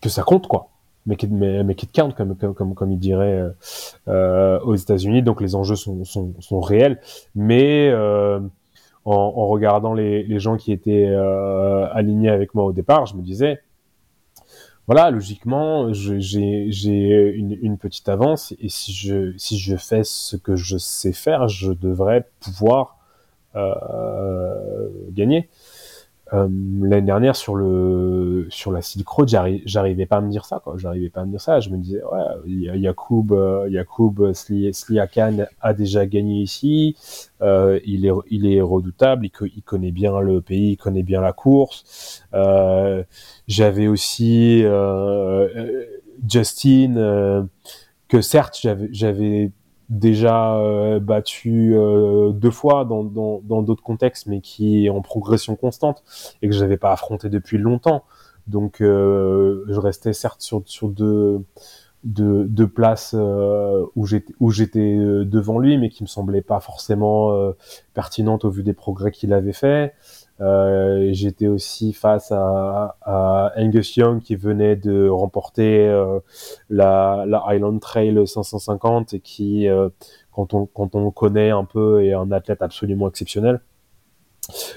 que ça compte quoi. Mais, mais qui te compte comme comme comme, comme il dirait euh, euh, aux États-Unis. Donc les enjeux sont sont sont réels. Mais euh, en, regardant les les gens qui étaient euh, alignés avec moi au départ je me disais voilà, logiquement, j'ai une, une petite avance et si je si je fais ce que je sais faire, je devrais pouvoir euh, gagner. Euh, L'année dernière sur le sur la Silk Road, j'arri- j'arrivais pas à me dire ça. J'arrivais pas à me dire ça. Je me disais ouais, Ya- Yacoub euh, Yacoub Sli- Sliakan a déjà gagné ici. Euh, il est il est redoutable. Il, co- il connaît bien le pays, il connaît bien la course. Euh, j'avais aussi euh, euh, Justin, euh, que certes j'avais déjà euh, battu euh, deux fois dans dans dans d'autres contextes, mais qui est en progression constante et que je n'avais pas affronté depuis longtemps. Donc euh, je restais certes sur sur deux deux, deux places euh, où j'étais où j'étais euh, devant lui, mais qui me semblaient pas forcément euh, pertinentes au vu des progrès qu'il avait fait. Euh, J'étais aussi face à, à Angus Young qui venait de remporter euh, la, la Highland Trail 550 et qui, euh, quand, on, quand on le connaît un peu, est un athlète absolument exceptionnel.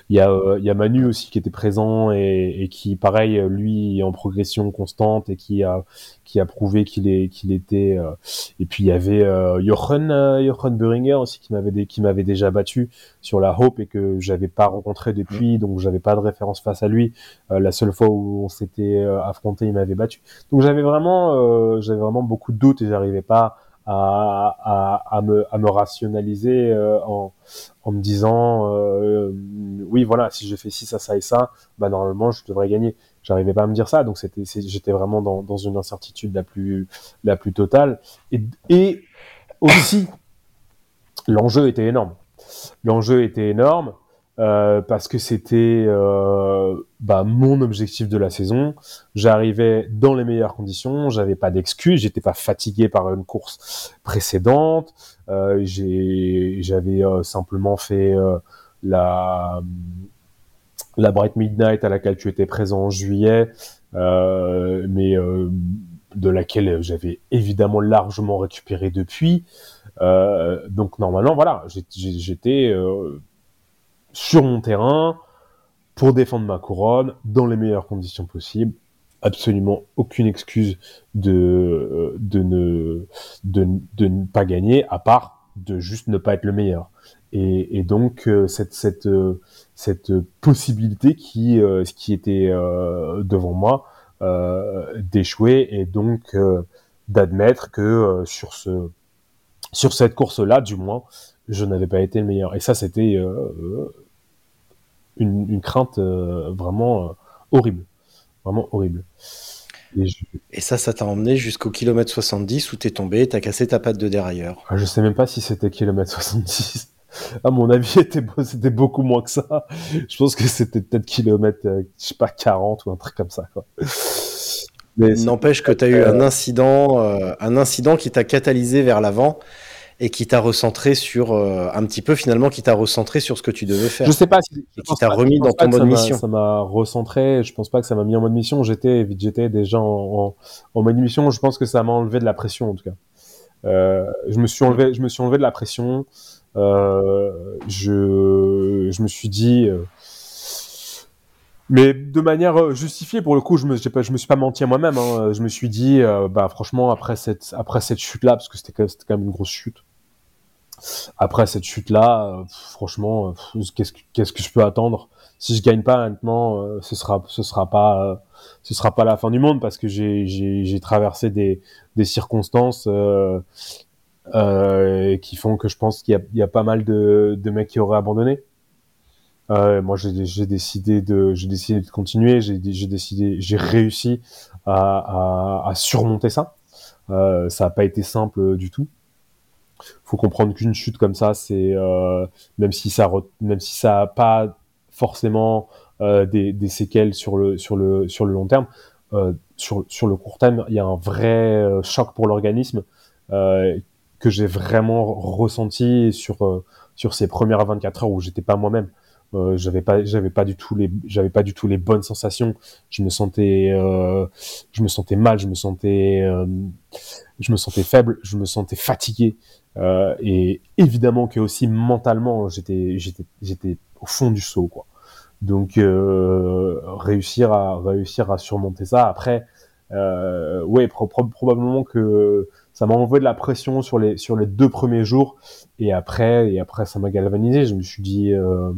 Il y, a, euh, il y a Manu aussi qui était présent et, et qui, pareil, lui, est en progression constante et qui a, qui a prouvé qu'il est, qu'il était. euh, Et puis il y avait euh, Jochen, euh, Jochen Buringer aussi qui m'avait, qui m'avait déjà battu sur la Hope et que j'avais pas rencontré depuis, donc j'avais pas de référence face à lui. Euh, la seule fois où on s'était euh, affronté, il m'avait battu. Donc j'avais vraiment, euh, j'avais vraiment beaucoup de doutes et j'arrivais pas à, à, à me, à me rationaliser euh, en, en me disant euh, oui voilà si je fais ci ça ça et ça bah normalement je devrais gagner. J'arrivais pas à me dire ça donc c'était j'étais vraiment dans, dans une incertitude la plus la plus totale. Et, et aussi l'enjeu était énorme. L'enjeu était énorme euh, parce que c'était euh, bah, mon objectif de la saison. J'arrivais dans les meilleures conditions, j'avais pas d'excuses, j'étais pas fatigué par une course précédente. Euh, j'avais euh, simplement fait euh, la la Bright Midnight à laquelle tu étais présent en juillet, mais de laquelle j'avais évidemment largement récupéré depuis. Donc normalement, voilà, j'étais sur mon terrain pour défendre ma couronne dans les meilleures conditions possibles. Absolument aucune excuse de, euh, de, ne, de, de ne pas gagner, à part de juste ne pas être le meilleur. Et, donc, euh, cette, cette, euh, cette possibilité qui, qui était devant moi d'échouer et donc d'admettre que sur, ce, sur cette course-là, du moins, je n'avais pas été le meilleur. Et ça, c'était une, une, crainte euh, vraiment horrible. Vraiment horrible. Et, je... et ça, ça t'a emmené jusqu'au kilomètre 70 où t'es tombé, t'as cassé ta patte de dérailleur. Ah, je sais même pas si c'était kilomètre 70. À mon avis, c'était beaucoup moins que ça. Je pense que c'était peut-être kilomètre, je sais pas, 40 ou un truc comme ça. Quoi. N'empêche que tu as eu un incident, euh, un incident qui t'a catalysé vers l'avant et qui t'a recentré sur euh, un petit peu finalement qui t'a recentré sur ce que tu devais faire. Je sais pas si et qui t'a remis dans ton mode mission. Ça m'a recentré. Je pense pas que ça m'a mis en mode mission. J'étais j'étais déjà en, en, mode mission. Je pense que ça m'a enlevé de la pression en tout cas. Euh, je me suis enlevé je me suis enlevé de la pression. Euh, je je me suis dit mais de manière euh, justifiée pour le coup je me pas, je me suis pas menti à moi-même hein. je me suis dit euh, bah franchement après cette après cette chute là parce que c'était quand, quand, même une grosse chute après cette chute là euh, franchement qu'est-ce que qu'est-ce que je peux attendre? Si je gagne pas maintenant ce sera ce sera pas ce sera pas la fin du monde parce que j'ai traversé des circonstances qui font que je pense qu'il y a pas mal de mecs qui auraient abandonné euh, moi, j'ai décidé de, j'ai décidé de continuer. J'ai décidé, j'ai réussi à, à, surmonter ça. Euh, ça n'a pas été simple du tout. Faut comprendre qu'une chute comme ça, c'est euh, même si ça, même si ça a pas forcément euh, des, séquelles sur le sur le sur le long terme, euh, sur sur le court terme, il y a un vrai choc pour l'organisme que j'ai vraiment ressenti sur sur ces premières 24 heures où j'étais pas moi-même. Euh, j'avais pas j'avais pas du tout les j'avais pas du tout les bonnes sensations je me sentais je me sentais mal je me sentais je me sentais faible je me sentais fatigué euh, et évidemment que aussi mentalement j'étais j'étais j'étais au fond du saut quoi donc euh, réussir à réussir à surmonter ça après ouais pro pro probablement que ça m'a envoyé de la pression sur les sur les deux premiers jours et après et après ça m'a galvanisé je me suis dit euh,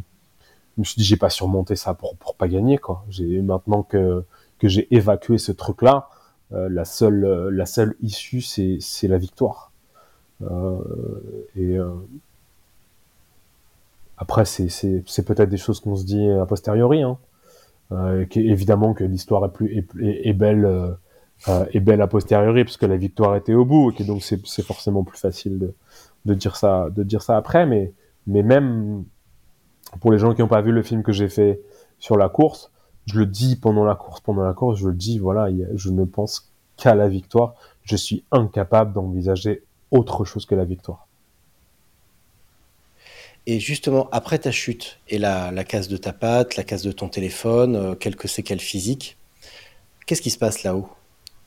je me suis dit j'ai pas surmonté ça pour pour pas gagner quoi. J'ai maintenant que que j'ai évacué ce truc là, euh, la seule euh, la seule issue c'est c'est la victoire. Euh, et euh, après c'est peut-être des choses qu'on se dit a posteriori hein. Euh, évidemment que l'histoire est belle euh, a posteriori parce que la victoire était au bout et donc c'est forcément plus facile de de dire ça de dire ça après mais mais même pour les gens qui n'ont pas vu le film que j'ai fait sur la course, je le dis pendant la course, pendant la course, je le dis, voilà, je ne pense qu'à la victoire. Je suis incapable d'envisager autre chose que la victoire. Et justement, après ta chute et la, la casse de ta patte, la casse de ton téléphone, euh, quelques séquelles physiques, qu'est-ce qui se passe là-haut?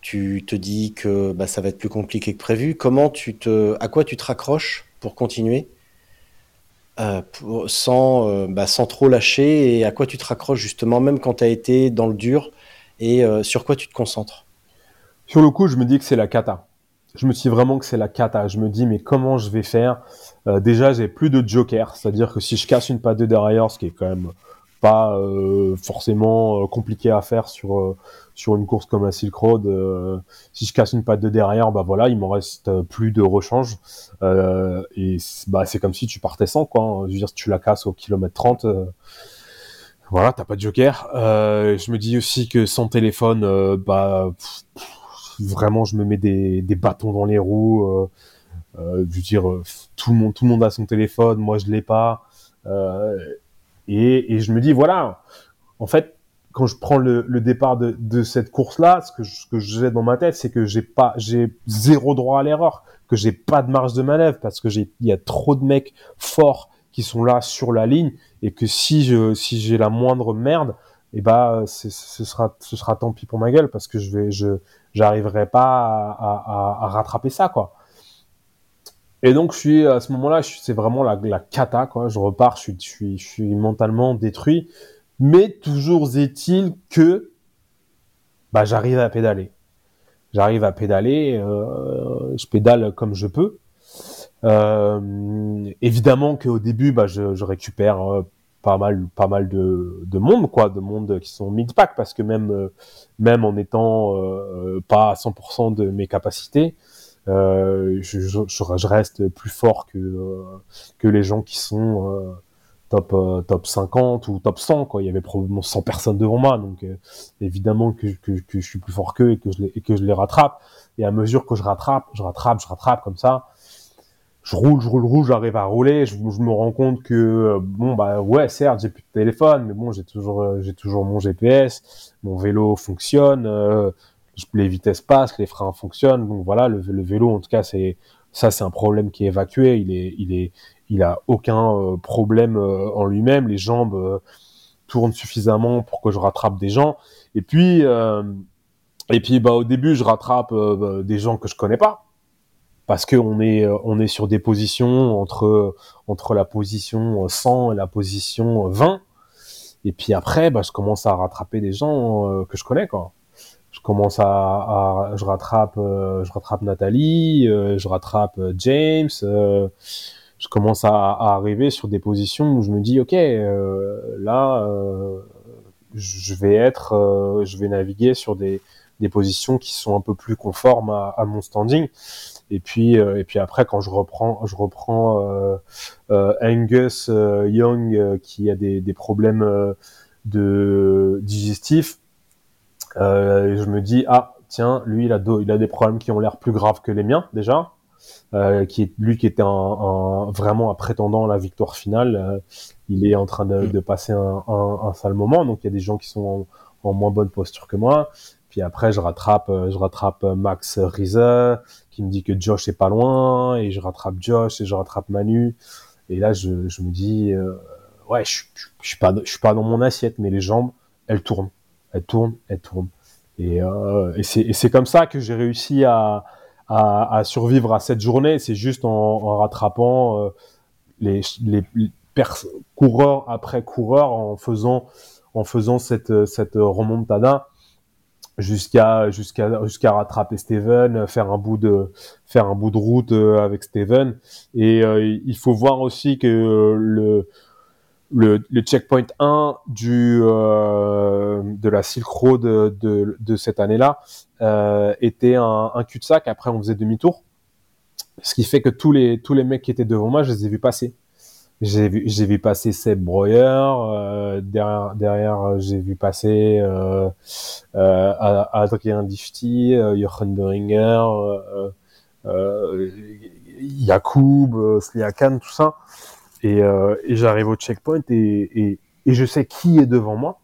Tu te dis que bah, ça va être plus compliqué que prévu. Comment tu te, à quoi tu te raccroches pour continuer? Euh, pour, sans, euh, bah, sans trop lâcher et à quoi tu te raccroches justement, même quand tu as été dans le dur et euh, sur quoi tu te concentres? Sur le coup, je me dis que c'est la cata. Je me dis vraiment que c'est la cata. Je me dis, mais comment je vais faire? Euh, Déjà, j'ai plus de joker, c'est-à-dire que si je casse une patte de derrière, ce qui est quand même pas euh, forcément compliqué à faire sur sur une course comme la Silk Road, euh, si je casse une patte de derrière, bah voilà, il m'en reste euh, plus de rechange. Euh, et bah c'est comme si tu partais sans quoi. Hein. Je veux dire, si tu la casses au kilomètre 30, euh, voilà, t'as pas de joker. Euh, je me dis aussi que sans téléphone, bah vraiment, je me mets des, des bâtons dans les roues. je veux dire, tout le monde, tout le monde a son téléphone, moi je l'ai pas. et, et je me dis voilà, en fait quand je prends le, le départ de, de cette course-là, ce que, ce que j'ai dans ma tête, c'est que j'ai pas, j'ai zéro droit à l'erreur, que j'ai pas de marge de manœuvre parce que j'ai, il y a trop de mecs forts qui sont là sur la ligne et que si je, si j'ai la moindre merde, et eh bah, ce sera, ce sera tant pis pour ma gueule parce que je vais, je, j'arriverai pas à, rattraper ça, quoi. Et donc, je suis, à ce moment-là, c'est vraiment la, la cata, quoi. Je repars, je suis, je suis, mentalement détruit. Mais toujours est-il que bah, j'arrive à pédaler. J'arrive à pédaler, euh, je pédale comme je peux. Euh, évidemment qu'au début, bah, je, je récupère euh, pas mal, pas mal de, de monde, quoi, de monde qui sont mid-pack, parce que même, euh, même en étant euh, pas à 100% de mes capacités, Euh, je, je, je reste plus fort que euh, que les gens qui sont euh, top euh, top 50 ou top 100 quoi. Il y avait probablement 100 personnes devant moi, donc euh, évidemment que, que, que je suis plus fort qu'eux et que je les et que je les rattrape. Et à mesure que je rattrape, je rattrape, je rattrape comme ça. Je roule, je roule, roule, j'arrive à rouler. Je, je me rends compte que euh, bon bah ouais, certes, j'ai plus de téléphone, mais bon, j'ai toujours euh, j'ai toujours mon GPS, mon vélo fonctionne, euh, les vitesses passent, les freins fonctionnent. Donc voilà, le, le vélo en tout cas c'est ça c'est un problème qui est évacué. Il est il est il a aucun euh, problème en lui-même. Les jambes tournent suffisamment pour que je rattrape des gens. Et puis et puis bah au début je rattrape des gens que je connais pas parce que on est euh, on est sur des positions entre entre la position 100 et la position 20 et puis après bah je commence à rattraper des gens euh, que je connais quoi. Je commence à, à je rattrape euh, je rattrape Nathalie euh, je rattrape euh, James euh, je commence à, arriver sur des positions où je me dis ok euh, là euh, je vais être euh, je vais naviguer sur des des positions qui sont un peu plus conformes à mon standing et puis euh, et puis après quand je reprends je reprends euh, euh, Angus Young euh, qui a des, des problèmes euh, de digestifs euh, je me dis ah tiens lui il a il a des problèmes qui ont l'air plus graves que les miens déjà euh, qui est lui qui était un, un- vraiment un prétendant à la victoire finale euh, il est en train de, de passer un, un, un sale moment. Donc il y a des gens qui sont en, en moins bonne posture que moi. Puis après je rattrape je rattrape Max Riese qui me dit que Josh est pas loin et je rattrape Josh et je rattrape Manu. Et là je, me dis euh, ouais je, je, suis pas je suis pas dans mon assiette mais les jambes elles tournent. Elles tournent elles tournent. Et, euh, c'est comme ça que j'ai réussi à, à survivre à cette journée. C'est juste en, rattrapant euh, les les coureurs après coureurs en faisant en faisant cette cette remontada jusqu'à jusqu'à jusqu'à rattraper Steven, faire un bout de faire un bout de route euh, avec Steven. Et euh, il faut voir aussi que le le, le checkpoint 1 du euh, de la Silk Road de, de, de cette année-là euh, était un, un cul-de-sac. Après, on faisait demi-tour, ce qui fait que tous les tous les mecs qui étaient devant moi, je les ai vus passer. J'ai vu, j'ai vu passer Seb Breuer, euh, derrière, derrière euh, j'ai vu passer euh, euh, Adrien Difty, euh, Jochen Beringer, euh, Yacoub, Sliakan, tout ça. Et, et j'arrive au checkpoint et, et, et je sais qui est devant moi.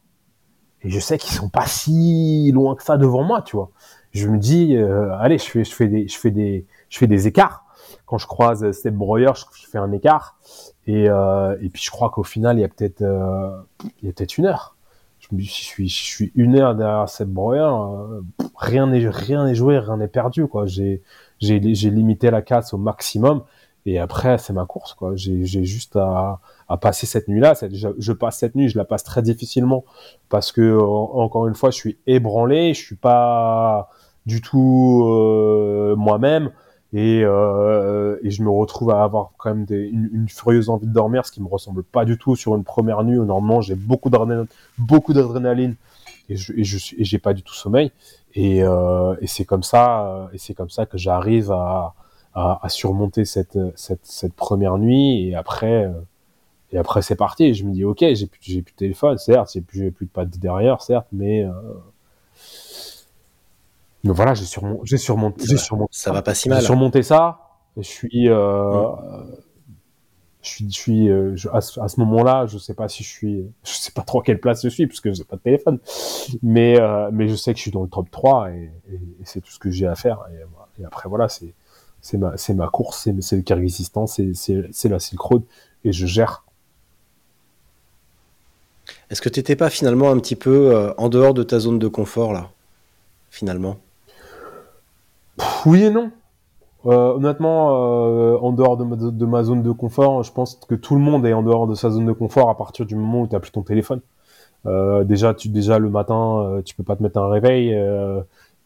Et je sais qu'ils sont pas si loin que ça devant moi, tu vois. Je me dis, allez, je fais, je fais des, je fais des, je fais des écarts. Quand je croise Seb Breuer, je, fais un écart. Et, euh, et puis je crois qu'au final, il y a peut-être, euh, il y a peut-être une heure. Je me dis, si je suis, je suis une heure derrière Seb Breuer, euh, rien n'est, rien n'est joué, rien n'est perdu, quoi. J'ai, j'ai, limité la casse au maximum. Et après, c'est ma course, quoi. J'ai, juste à, à passer cette nuit-là. Je, je passe cette nuit, je la passe très difficilement parce que, en- encore une fois, je suis ébranlé, je suis pas du tout euh, moi-même et, euh, et je me retrouve à avoir quand même des, une, furieuse envie de dormir, ce qui me ressemble pas du tout sur une première nuit normalement j'ai beaucoup d'adrénaline, beaucoup d'adrénaline et je, et et j'ai pas du tout sommeil. Et, euh, et c'est comme ça, euh, et c'est comme ça que j'arrive à, à, à surmonter cette, cette, cette première nuit et après, euh, et après c'est parti. Et je me dis ok, j'ai plus, j'ai plus de téléphone, certes, j'ai plus, j'ai plus de pattes derrière, certes, mais euh, mais voilà, j'ai surmonté, j'ai surmonté, j'ai surmonté Ça va pas si j'ai mal. surmonté ça. Je suis, euh, je suis, je suis, euh, je- à ce, moment-là, je sais pas si je suis, je sais pas trop à quelle place je suis parce que j'ai pas de téléphone, mais euh, mais je sais que je suis dans le top 3 et, et, et c'est tout ce que j'ai à faire. Et, après voilà, c'est c'est ma c'est ma course, c'est c'est le Kyrgyzstan, c'est c'est c'est la Silk Road et je gère. Est-ce que t'étais pas finalement un petit peu euh, en dehors de ta zone de confort là? Finalement? Oui et non. Euh, honnêtement, euh, en dehors de ma, zone de confort, je pense que tout le monde est en dehors de sa zone de confort à partir du moment où tu plus ton téléphone. Euh, déjà, tu, déjà le matin, tu peux pas te mettre un réveil,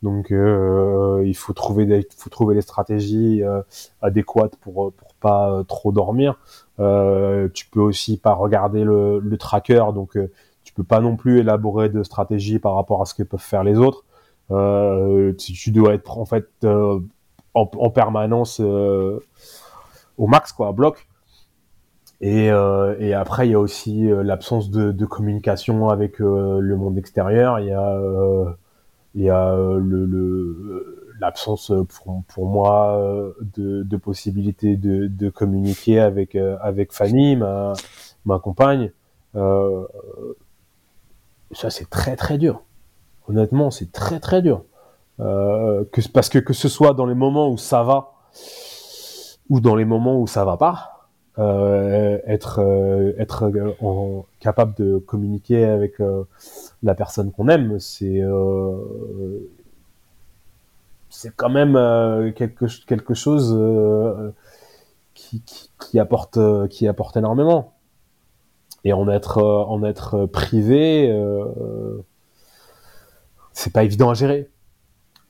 donc il faut trouver des, faut trouver les stratégies adéquates pour pour pas trop dormir. Tu peux aussi pas regarder le, le tracker, donc tu peux pas non plus élaborer de stratégie par rapport à ce que peuvent faire les autres. Euh, tu, tu dois être en fait euh, en, en permanence euh, au max, quoi, à bloc. Et, euh, et après, il y a aussi l'absence de, de communication avec euh, le monde extérieur. Il y a, il y a le, l'absence pour, pour moi de, de possibilité de, de communiquer avec avec Fanny, ma, ma compagne. Ça, c'est très très dur. Honnêtement, c'est très très dur. Euh, que, parce que que ce soit dans les moments où ça va ou dans les moments où ça va pas, euh, être euh, être euh, capable de communiquer avec euh, la personne qu'on aime, c'est c'est quand même quelque quelque chose qui, qui, qui apporte qui apporte énormément. Et en être en être privé, euh, c'est pas évident à gérer.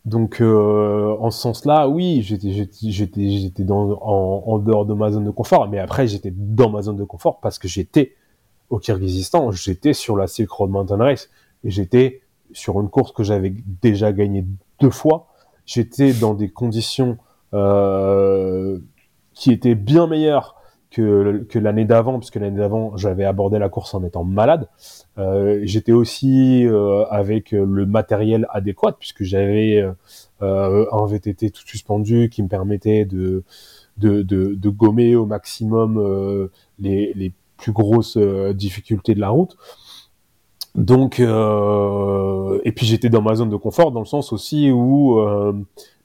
Donc, euh, en ce sens-là, oui, j'étais, j'étais, j'étais, dans, en, en dehors de ma zone de confort. Mais après, j'étais dans ma zone de confort parce que j'étais au Kyrgyzstan, j'étais sur la Silk Road Mountain Race et j'étais sur une course que j'avais déjà gagnée deux fois. J'étais dans des conditions euh, qui étaient bien meilleures que, l'année d'avant, puisque l'année d'avant, j'avais abordé la course en étant malade. Euh, j'étais aussi euh, avec le matériel adéquat puisque j'avais euh, un VTT tout suspendu qui me permettait de gommer au maximum les, les plus grosses difficultés de la route. Donc et puis j'étais dans ma zone de confort dans le sens aussi où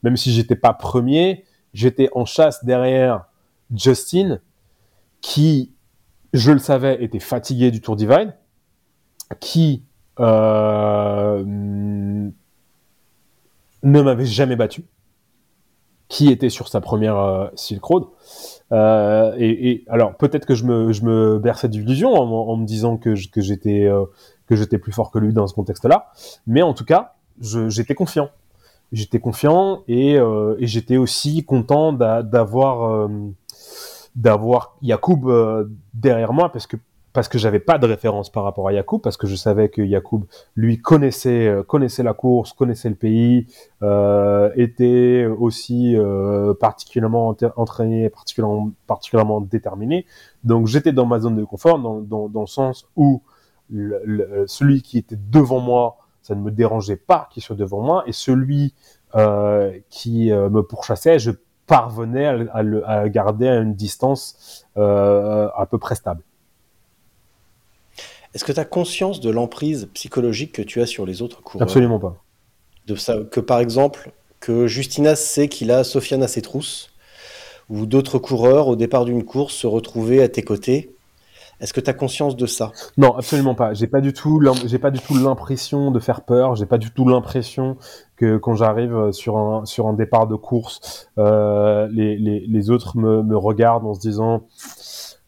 même si j'étais pas premier, j'étais en chasse derrière Justin qui je le savais était fatigué du Tour Divine qui euh, ne m'avait jamais battu, qui était sur sa première euh, Silk Road. Euh, et, alors peut-être que je me, je me berçais d'illusions en, me disant que, j'étais plus fort que lui dans ce contexte-là, mais en tout cas, j'étais confiant. J'étais confiant et, j'étais aussi content d'a- d'avoir d'avoir Yacoub euh, derrière moi parce que parce que j'avais pas de référence par rapport à Yacoub, parce que je savais que Yacoub, lui, connaissait, euh, connaissait la course, connaissait le pays, euh, était aussi euh, particulièrement ent- entraîné, particulièrement, particulièrement déterminé. Donc j'étais dans ma zone de confort, dans, dans, dans le sens où le- le- celui qui était devant moi, ça ne me dérangeait pas qu'il soit devant moi, et celui euh, qui euh, me pourchassait, je parvenais à, le- à le- à garder à une distance euh, à peu près stable. Est-ce que tu as conscience de l'emprise psychologique que tu as sur les autres coureurs? Absolument pas. de ça, que par exemple, que Justinas sait qu'il a Sofiane à ses trousses, ou d'autres coureurs au départ d'une course se retrouver à tes côtés. Est-ce que tu as conscience de ça? Non, absolument pas. J'ai pas du tout, pas du tout l'impression de faire peur. J'ai pas du tout l'impression que quand j'arrive sur un départ de course, euh, les, autres me regardent en se disant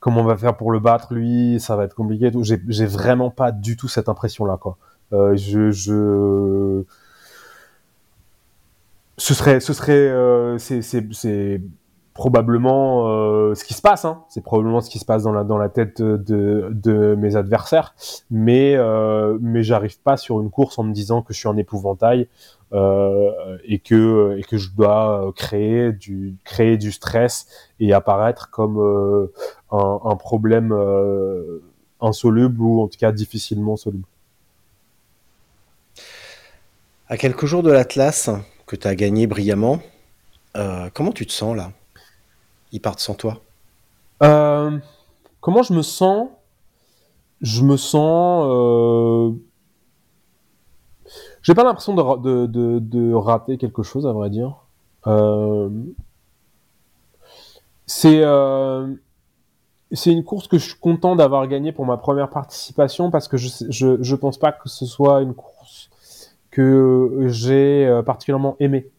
comment on va faire pour le battre lui, ça va être compliqué. J'ai vraiment pas du tout cette impression là quoi. Euh, je je ce serait euh, probablement euh, ce qui se passe hein. c'est probablement ce qui se passe dans la dans la tête de de mes adversaires. Mais euh, mais j'arrive pas sur une course en me disant que je suis un épouvantail euh, et que et que je dois créer du créer du stress et apparaître comme euh, un, un problème euh, insoluble ou en tout cas difficilement soluble. À quelques jours de l'Atlas, que tu as gagné brillamment, euh, comment tu te sens là? Ils partent sans toi? Euh, comment je me sens? Je me sens. Euh... J'ai pas l'impression de, ra- de, de, de rater quelque chose, à vrai dire. Euh... C'est euh... c'est une course que je suis content d'avoir gagnée pour ma première participation parce que je, je, je pense pas que ce soit une course que j'ai particulièrement aimée.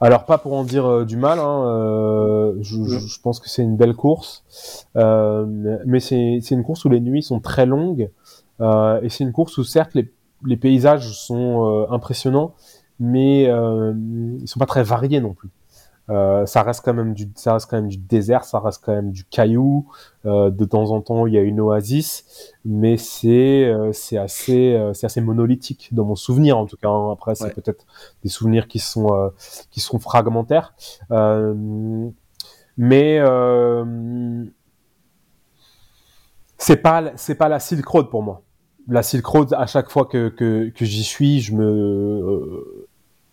Alors pas pour en dire euh, du mal, hein, euh, je, je- je pense que c'est une belle course, euh, mais c'est une course où les nuits sont très longues euh, et c'est une course où certes les, les paysages sont euh, impressionnants, mais euh, ils sont pas très variés non plus. Euh, ça reste quand même du, ça reste quand même du désert, ça reste quand même du caillou. Euh, de temps en temps, il y a une oasis, mais c'est euh, c'est assez euh, c'est assez monolithique dans mon souvenir en tout cas. hein. Après, c'est Ouais. peut-être des souvenirs qui sont euh, qui sont fragmentaires, Euh, mais euh, c'est pas c'est pas la Silk Road pour moi. La Silk Road, à chaque fois que que, que j'y suis, je me euh,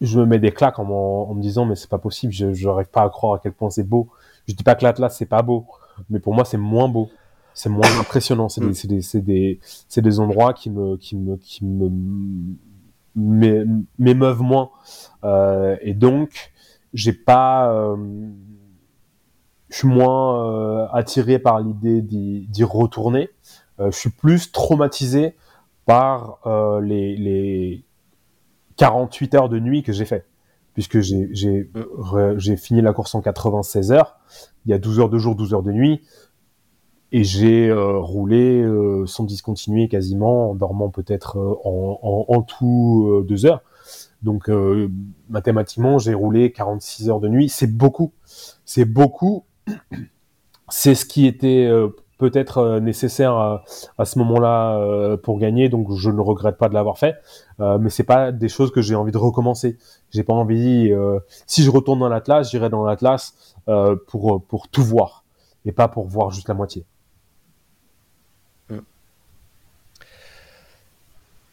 je me mets des claques en, me disant mais c'est pas possible, je j'arrive pas à croire à quel point c'est beau. Je dis pas que l'Atlas c'est pas beau, mais pour moi c'est moins beau, c'est moins impressionnant. C'est des Mm. des des des endroits qui me qui me qui me m'é- m'émeuvent moins Euh, et donc j'ai pas euh, je suis moins euh, attiré par l'idée d'y retourner. Je suis plus traumatisé par les, les 48 heures de nuit que j'ai fait. Puisque j'ai fini la course en 96 heures. Il y a 12 heures de jour, 12 heures de nuit. Et j'ai euh, roulé euh, sans discontinuer quasiment, en dormant peut-être euh, en, en, en tout deux heures. Donc mathématiquement, j'ai roulé 46 heures de nuit. C'est beaucoup. C'est beaucoup. C'est ce qui était peut-être euh, nécessaire à, ce moment-là euh, pour gagner. Donc je ne regrette pas de l'avoir fait. Euh, mais c'est pas des choses que j'ai envie de recommencer. J'ai pas envie. si je retourne dans l'Atlas, j'irai dans l'Atlas pour pour tout voir et pas pour voir juste la moitié.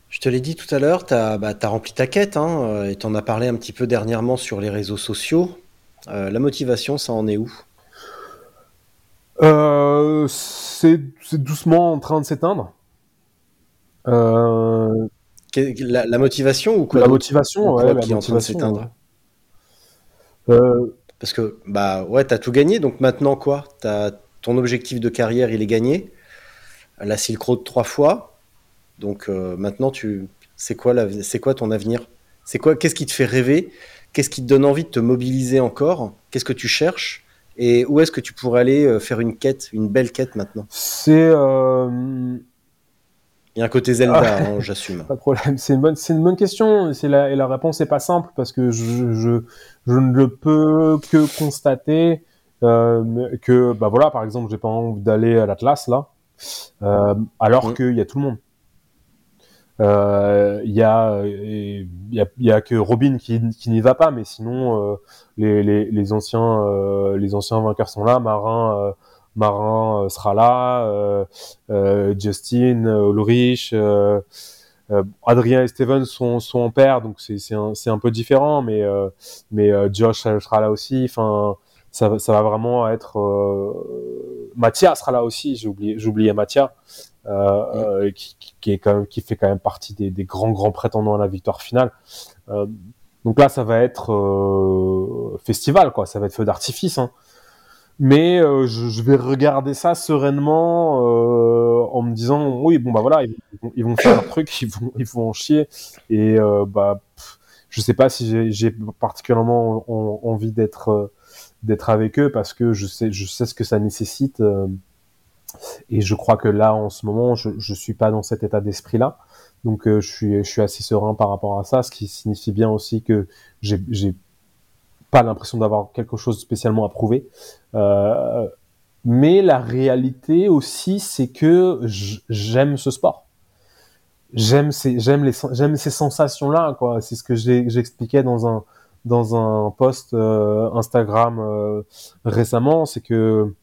Je te l'ai dit tout à l'heure, tu as, rempli ta quête hein, et tu en as parlé un petit peu dernièrement sur les réseaux sociaux. La motivation, ça en est où? Euh, c'est doucement en train de s'éteindre. Euh, la, la motivation ou quoi la motivation, Ou ouais, la qui est en train de s'éteindre. Euh, Parce que, bah ouais, t'as tout gagné, donc maintenant quoi? T'as Ton objectif de carrière, il est gagné. La Silk Road trois fois. Donc maintenant, tu, c'est quoi, la... c'est quoi ton avenir? C'est quoi Qu'est-ce qui te fait rêver? Qu'est-ce qui te donne envie de te mobiliser encore? Qu'est-ce que tu cherches? Et où est-ce que tu pourrais aller euh, faire une quête, une belle quête maintenant? C'est euh, Il y a un côté Zelda, hein, j'assume. Pas de problème. C'est une bonne, c'est une bonne question. C'est la, et la réponse n'est pas simple parce que je, je, je ne le peux que constater euh, que, bah voilà, par exemple, j'ai pas envie d'aller à l'Atlas là, euh, alors qu'il y a tout le monde. Euh, Il y a, il y a, y a que Robin qui, qui n'y va pas, mais sinon euh, les, les, les anciens, euh, les anciens vainqueurs sont là. Marin, euh, Marin euh, sera là. euh, euh, Justin, euh, Ulrich, euh, euh, Adrien et Steven sont, sont en paire, donc c'est c'est un, un peu différent, mais, euh, mais euh, Josh euh, sera là aussi. Enfin, ça, ça va vraiment être. Euh, Mathia sera là aussi. J'ai oublié, oublié Mathia, euh, euh, qui, est quand même, qui fait quand même partie des, grands grands prétendants à la victoire finale. Euh, donc là, ça va être festival, quoi. Ça va être feu d'artifice. Hein. Mais je, vais regarder ça sereinement en me disant oui bon bah voilà ils vont, faire leur truc ils vont ils vont en chier et bah pff, je sais pas si j'ai- particulièrement en- envie d'être d'être avec eux parce que je sais je sais ce que ça nécessite et je crois que là en ce moment je je suis pas dans cet état d'esprit là donc euh, je suis je suis assez serein par rapport à ça ce qui signifie bien aussi que j'ai pas l'impression d'avoir quelque chose de spécialement à prouver euh, mais la réalité aussi, c'est que j'aime ce sport. J'aime ces, ces sensations-là. C'est ce que j'expliquais dans un, dans un post euh, Instagram euh, récemment, c'est que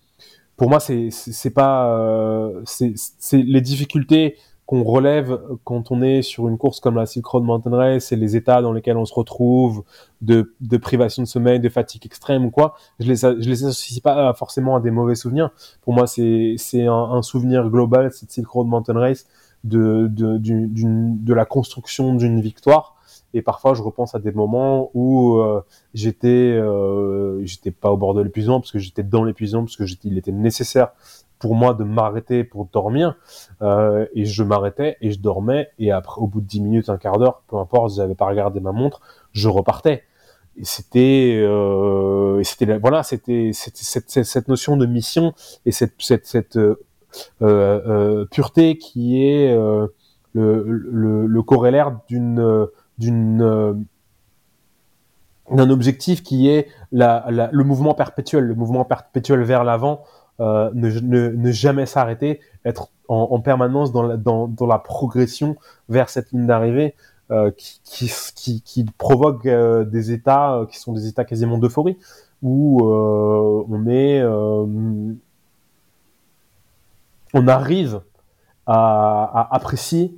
pour moi, c'est, pas, euh, c'est, les difficultés qu'on relève quand on est sur une course comme la Silk Road Mountain Race et les états dans lesquels on se retrouve, de, de privation de sommeil, de fatigue extrême ou quoi, je les, je les associe pas forcément à des mauvais souvenirs. Pour moi, c'est, c'est un, souvenir global, cette Silk Road Mountain Race, de, de, d'une- de la construction d'une victoire. Et parfois, je repense à des moments où euh, j'étais, euh, j'étais pas au bord de l'épuisement parce que j'étais dans l'épuisement parce que il était nécessaire pour moi de m'arrêter pour dormir. Euh, et je m'arrêtais et je dormais. Et après, au bout de 10 minutes, un quart d'heure, peu importe, j'avais pas regardé ma montre, je repartais. Et c'était, euh, c'était, voilà, c'était, cette, notion de mission et cette, cette, cette euh, euh, pureté qui est le, le, le corollaire d'une, euh, d'un objectif qui est le mouvement perpétuel, le mouvement perpétuel vers l'avant, euh, ne, jamais s'arrêter, être en, en permanence dans la, progression vers cette ligne d'arrivée euh, qui, provoque des états qui sont des états quasiment d'euphorie, où on est, arrive à apprécier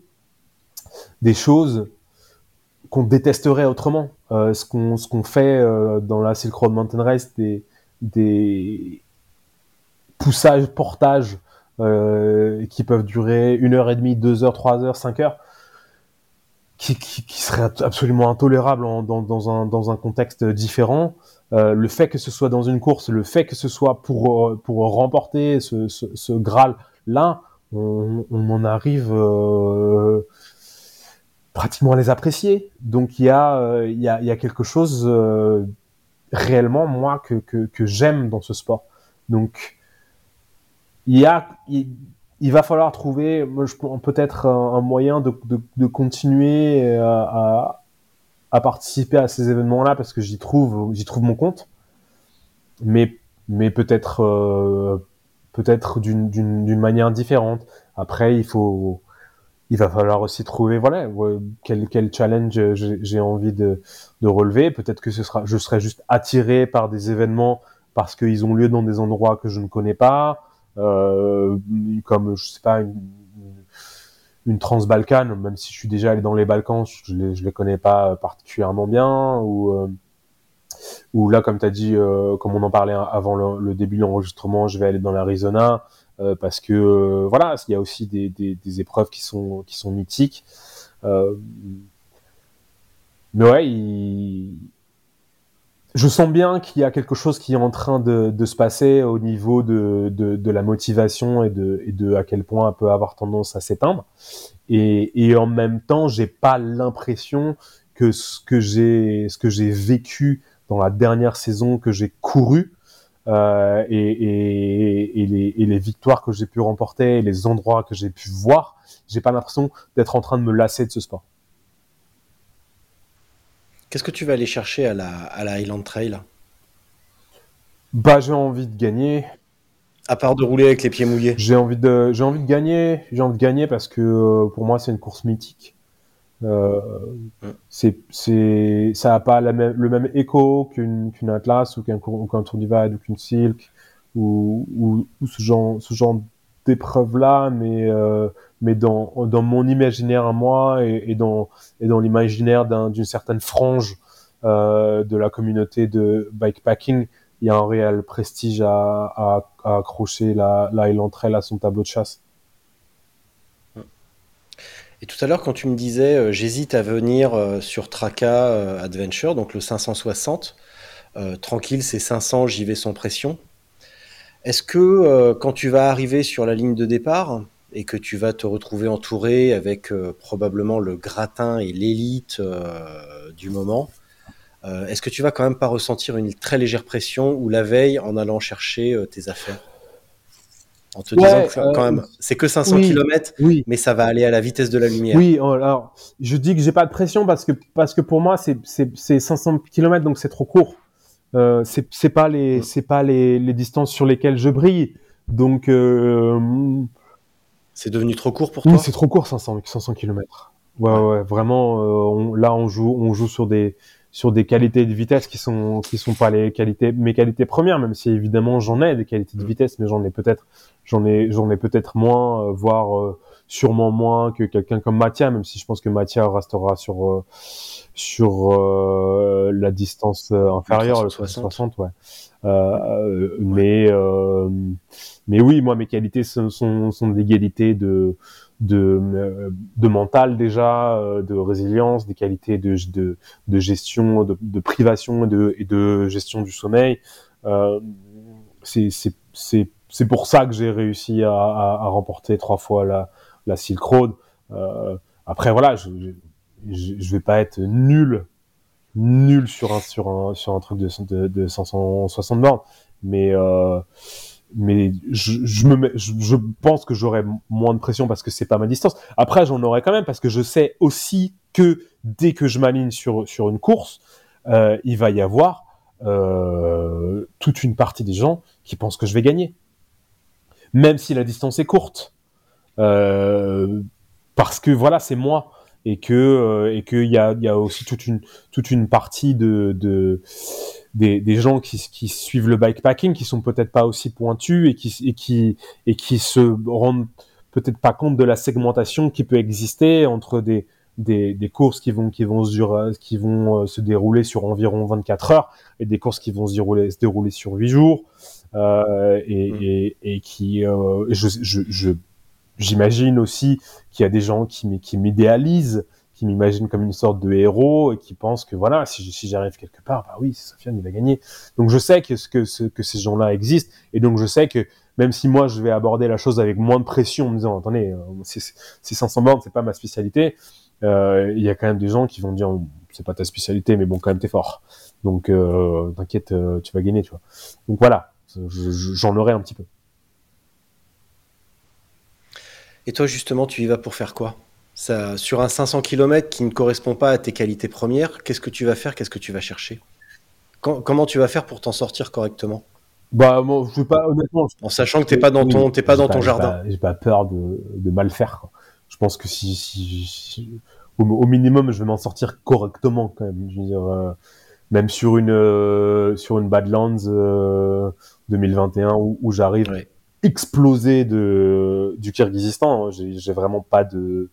des choses qu'on détesterait autrement. Euh, ce qu'on ce qu'on fait euh, dans la Silk Road Mountain Race, des, des poussages, portages euh, qui peuvent durer une heure et demie, deux heures, trois heures, cinq heures, qui, qui, seraient absolument intolérables en- dans, dans, un, dans un contexte différent. Le fait que ce soit dans une course, le fait que ce soit pour, pour remporter ce, ce, ce Graal-là, on, on en arrive pratiquement les apprécier. Donc il y a, euh, il y a, il y a quelque chose euh, réellement, moi, que, que, j'aime dans ce sport. Donc il y a, il, il va falloir trouver, peut-être un, moyen de, de, continuer à, à, à participer à ces événements-là parce que j'y trouve, trouve mon compte. Mais, mais peut-être, euh, peut-être d'une manière différente. Après, il faut, il va falloir aussi trouver, voilà, quel, challenge j'ai, j'ai envie de, relever. Peut-être que ce sera, je serai juste attiré par des événements parce qu'ils ont lieu dans des endroits que je ne connais pas, euh, comme, je sais pas, une, une Transbalkane, même si je suis déjà allé dans les Balkans, je les, les connais pas particulièrement bien, ou, euh, là, comme tu dit, euh, comme on en parlait avant le début de l'enregistrement, je vais aller dans l'Arizona, euh, parce que, euh, voilà, il y a aussi des, des, épreuves qui sont, qui sont mythiques. Euh, mais ouais, je sens bien qu'il y a quelque chose qui est en train de, de se passer au niveau de, de, de la motivation et de, et de à quel point elle peut avoir tendance à s'éteindre. Et, et en même temps, j'ai pas l'impression que ce que j'ai ce que j'ai vécu dans la dernière saison que j'ai couru euh, et, et, et, les, et les victoires que j'ai pu remporter, et les endroits que j'ai pu voir, j'ai pas l'impression d'être en train de me lasser de ce sport. Qu'est-ce que tu vas aller chercher à la, à la Highland Trail? Bah, j'ai envie de gagner. À part de rouler avec les pieds mouillés. J'ai envie de, j'ai envie de gagner. J'ai envie de gagner parce que euh, pour moi, c'est une course mythique. Euh, c'est, ça a pas le même écho qu'une, qu'une Atlas ou qu'un, qu'un Tour Divide ou qu'une Silk ou, ou, ou ce genre, ce genre d'épreuve là, mais euh, mais dans dans mon imaginaire à moi et, et dans et dans l'imaginaire d'un, d'une certaine frange euh, de la communauté de bikepacking, il y a un réel prestige à, à, à accrocher la, la Trail à son tableau de chasse. Et tout à l'heure, quand tu me disais, euh, j'hésite à venir euh, sur Traka euh, Adventure, donc le 560, euh, tranquille, c'est 500, j'y vais sans pression. Est-ce que quand tu vas arriver sur la ligne de départ et que tu vas te retrouver entouré avec probablement le gratin et l'élite du moment, est-ce que tu vas quand même pas ressentir une très légère pression ou la veille en allant chercher tes affaires? En te Ouais, disant que quand euh, même, c'est que 500 oui. km, Oui, mais ça va aller à la vitesse de la lumière. Oui, alors je dis que j'ai pas de pression parce que parce que pour moi c'est c'est c'est 500 km donc c'est trop court. Euh, c'est pas les Mm. c'est pas les les distances sur lesquelles je brille. Donc euh, C'est devenu trop court pour oui, toi? c'est trop court 500 500 km. Ouais ouais, vraiment euh, on- là on joue on joue sur des sur des qualités de vitesse qui sont qui sont pas les qualités mes qualités premières même si évidemment j'en ai des qualités de Mm. vitesse mais j'en ai peut-être j'en ai j'en ai peut-être moins euh, voire euh, sûrement moins que quelqu'un comme Mathia même si je pense que Mathia restera sur euh, sur euh, la distance inférieure le 360. 360 ouais euh, euh, mais euh, mais oui moi mes qualités sont sont, sont des qualités de de euh, de mental déjà euh, de résilience des qualités de de, de gestion de, de privation et de et de gestion du sommeil. Euh, c'est pour ça que j'ai réussi à, à, à remporter trois fois la la Silk Road euh, après voilà je, je je vais pas être nul nul sur un sur un sur un truc de de, de 560 bornes mais euh, mais je, je me mets- je, pense que j'aurai moins de pression parce que c'est pas ma distance. Après, j'en aurai quand même parce que je sais aussi que dès que je m'aligne sur sur une course, euh, il va y avoir euh, toute une partie des gens qui pensent que je vais gagner, même si la distance est courte, euh, parce que voilà, c'est moi et qu'il y a, y a aussi toute une toute une partie de, de des, des gens qui, qui suivent le bikepacking qui sont peut-être pas aussi pointus et qui et qui et qui se rendent peut-être pas compte de la segmentation qui peut exister entre des des, des courses qui vont qui vont qui vont euh, se dérouler sur environ 24 heures et des courses qui vont se dérouler se dérouler sur 8 jours euh, et, Mm. et, et qui euh, je je je j'imagine aussi qu'il y a des gens qui qui m'idéalisent qui m'imaginent comme une sorte de héros et qui pensent que voilà si, si j'arrive quelque part bah oui Sofiane il va gagner. Donc je sais que ce que ce, que ces gens-là existent et donc je sais que même si moi je vais aborder la chose avec moins de pression en me disant attendez euh, c'est c'est 500 bornes c'est pas ma spécialité euh, il y a quand même des gens qui vont dire c'est pas ta spécialité mais bon quand même t'es fort. Donc euh, t'inquiète tu vas gagner tu vois. Donc voilà je- je- j'en aurai un petit peu. Et toi, justement, tu y vas pour faire quoi? Ça, Sur un 500 km qui ne correspond pas à tes qualités premières, qu'est-ce que tu vas faire Qu'est-ce que tu vas chercher? Quand- Comment tu vas faire pour t'en sortir correctement? Bah moi je veux pas honnêtement je- En sachant que t'es pas dans ton, t'es pas dans ton jardin. pas- J'ai pas peur de, de mal faire. quoi. Je pense que si, si, si- au, au minimum, je vais m'en sortir correctement quand même. Je veux dire, euh, même sur une euh, sur une Badlands euh, 2021 où, où j'arrive Ouais. explosé de du Kirghizistan. hein. J'ai vraiment pas de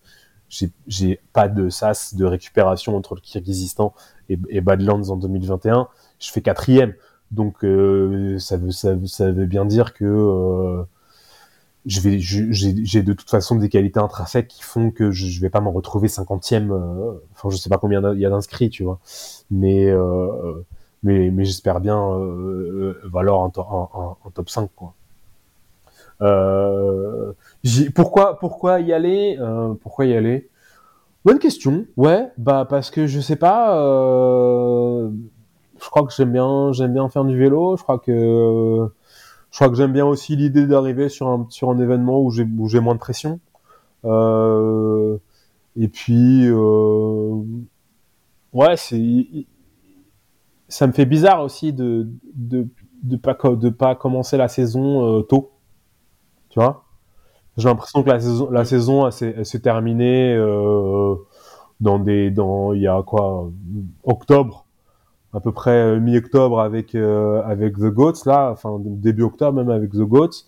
j'ai pas de sas de récupération entre le Kirghizistan et, et Badlands en 2021. Je fais quatrième, donc euh, ça veut ça, veut- ça veut bien dire que euh, je vais j'ai de toute façon des qualités intrinsèques qui font que je, je vais pas m'en retrouver cinquantième. euh, Enfin, je sais pas combien il y a d'inscrits, tu vois, mais euh, mais mais j'espère bien euh, valoir un- un- un top 5 quoi. Euh, pourquoi, pourquoi y aller euh, Pourquoi y aller? Bonne question. Ouais, bah parce que je sais pas. euh, je crois que j'aime bien, j'aime bien faire du vélo. Je crois que, je crois que j'aime bien aussi l'idée d'arriver sur un sur un événement où j'ai où j'ai moins de pression. Et puis, ouais, c'est, ça me fait bizarre aussi de de de pas de pas commencer la saison tôt. Tu vois. J'ai l'impression que la saison, la saison elle s'est, terminée euh, dans des, dans il y a quoi, octobre, à peu près euh, mi-octobre avec euh, avec The Goats là, enfin début octobre même avec The Goats,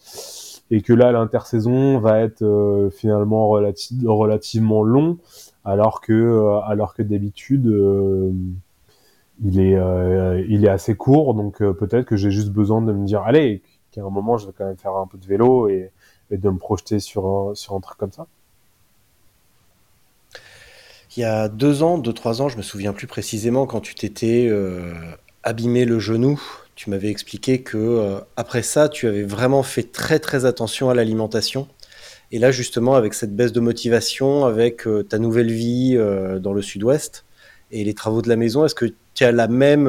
et que là l'intersaison va être euh, finalement relati- relativement long, alors que euh, alors que d'habitude euh, il est euh, il est assez court, donc euh, peut-être que j'ai juste besoin de me dire allez qu'à un moment je vais quand même faire un peu de vélo et, et de me projeter sur un, sur un truc comme ça. Il y a deux ans, deux, trois ans, je me souviens plus précisément, quand tu t'étais euh, abîmé le genou, tu m'avais expliqué que euh, après ça, tu avais vraiment fait très très attention à l'alimentation. Et là, justement, avec cette baisse de motivation, avec euh, ta nouvelle vie dans le sud-ouest et les travaux de la maison, est-ce que tu as la même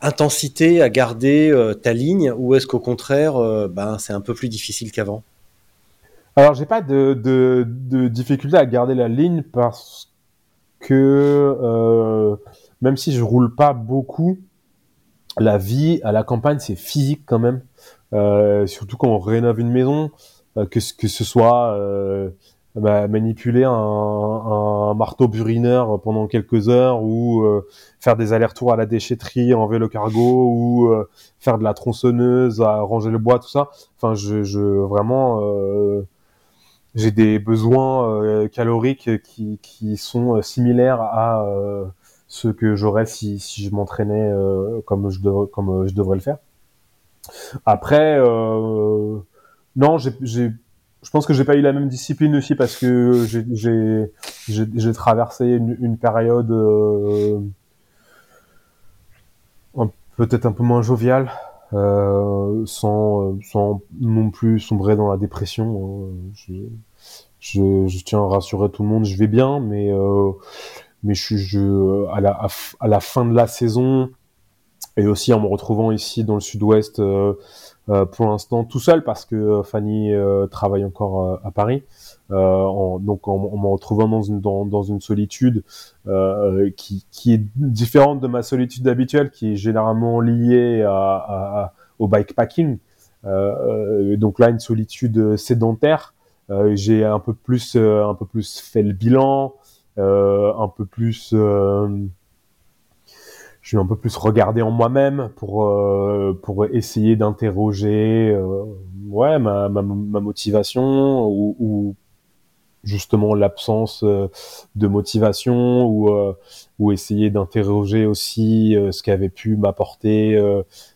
intensité à garder euh, ta ligne ou est-ce qu'au contraire, euh, ben, c'est un peu plus difficile qu'avant? Alors, j'ai pas de, difficulté à garder la ligne parce que euh, même si je roule pas beaucoup, la vie à la campagne c'est physique quand même. Surtout quand on rénove une maison, que, ce- que ce soit bah, manipuler un, marteau burineur pendant quelques heures ou euh, faire des allers-retours à la déchetterie en vélo cargo ou euh, faire de la tronçonneuse ranger le bois, tout ça. Enfin, je, vraiment euh, j'ai des besoins caloriques qui, sont similaires à ceux que j'aurais si, je m'entraînais comme, je comme je devrais le faire. Après, non, j'ai, je pense que j'ai pas eu la même discipline aussi parce que j'ai, traversé une, période euh, peut-être un peu moins joviale, euh, sans, euh, sans non plus sombrer dans la dépression. hein. Je, je, tiens à rassurer tout le monde, je vais bien, mais euh, mais je, suis- je à la à, à la fin de la saison et aussi en me retrouvant ici dans le sud-ouest pour l'instant tout seul parce que Fanny travaille encore à Paris. En, donc en, en, me retrouvant dans une, dans, dans une solitude qui, qui, est différente de ma solitude habituelle, qui est généralement liée à, à, au bikepacking. donc là, une solitude sédentaire. J'ai un peu plus, un peu plus fait le bilan, un peu plus je suis un peu plus regardé en moi-même pour euh, pour essayer d'interroger euh, ouais ma, ma, ma, motivation ou, ou justement l'absence euh, de motivation ou ou essayer d'interroger aussi ce qu'avait pu m'apporter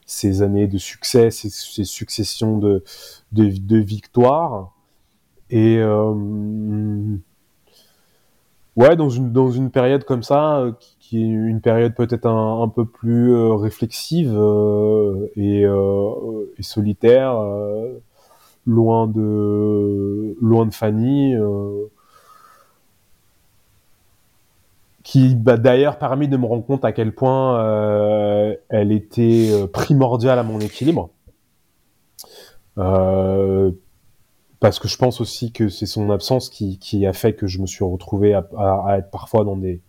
ces années de succès ces, ces successions de, de de, victoires. Et ouais dans une dans une période comme ça une période peut-être un, peu plus euh, réflexive euh, et, euh, et, solitaire, loin de loin de Fanny, qui m'a d'ailleurs permis de me rendre compte à quel point elle était primordiale à mon équilibre. parce que je pense aussi que c'est son absence qui, a fait que je me suis retrouvé à être parfois dans des,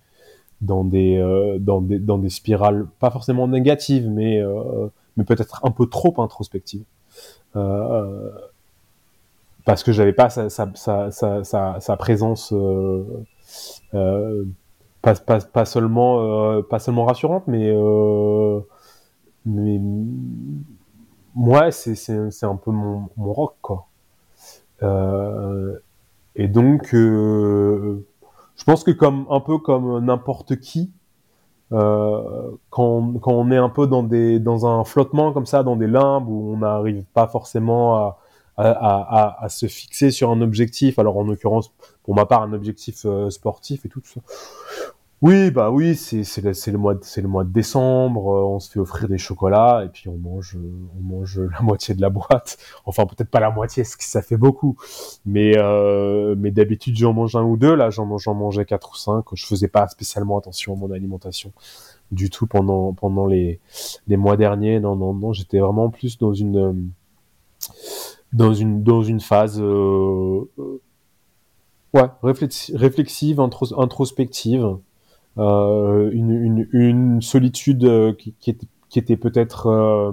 dans des, euh, dans des, dans des spirales pas forcément négatives, mais, euh, mais peut-être un peu trop introspectives. Euh, parce que j'avais pas sa, sa, sa, sa, présence pas, pas, pas, seulement, pas seulement rassurante, mais, mais moi, c'est un peu mon, mon rock, quoi. et donc, je pense que comme un peu comme n'importe qui, euh, quand, quand, on est un peu dans des dans un flottement comme ça, dans des limbes où on n'arrive pas forcément à, à, se fixer sur un objectif. Alors en l'occurrence, pour ma part, un objectif euh, sportif et tout, tout ça. Oui, bah oui, c'est le, mois de décembre. Euh, on se fait offrir des chocolats et puis on mange mange la moitié de la boîte. Enfin peut-être pas la moitié, parce que ça fait beaucoup. Mais euh, mais d'habitude j'en mange un ou deux. Là j'en mangeais quatre ou cinq. Je faisais pas spécialement attention à mon alimentation du tout pendant les mois derniers. Non non non, j'étais vraiment plus dans une phase euh, réflexive introspective euh, une, une, solitude euh, qui, était, peut-être euh,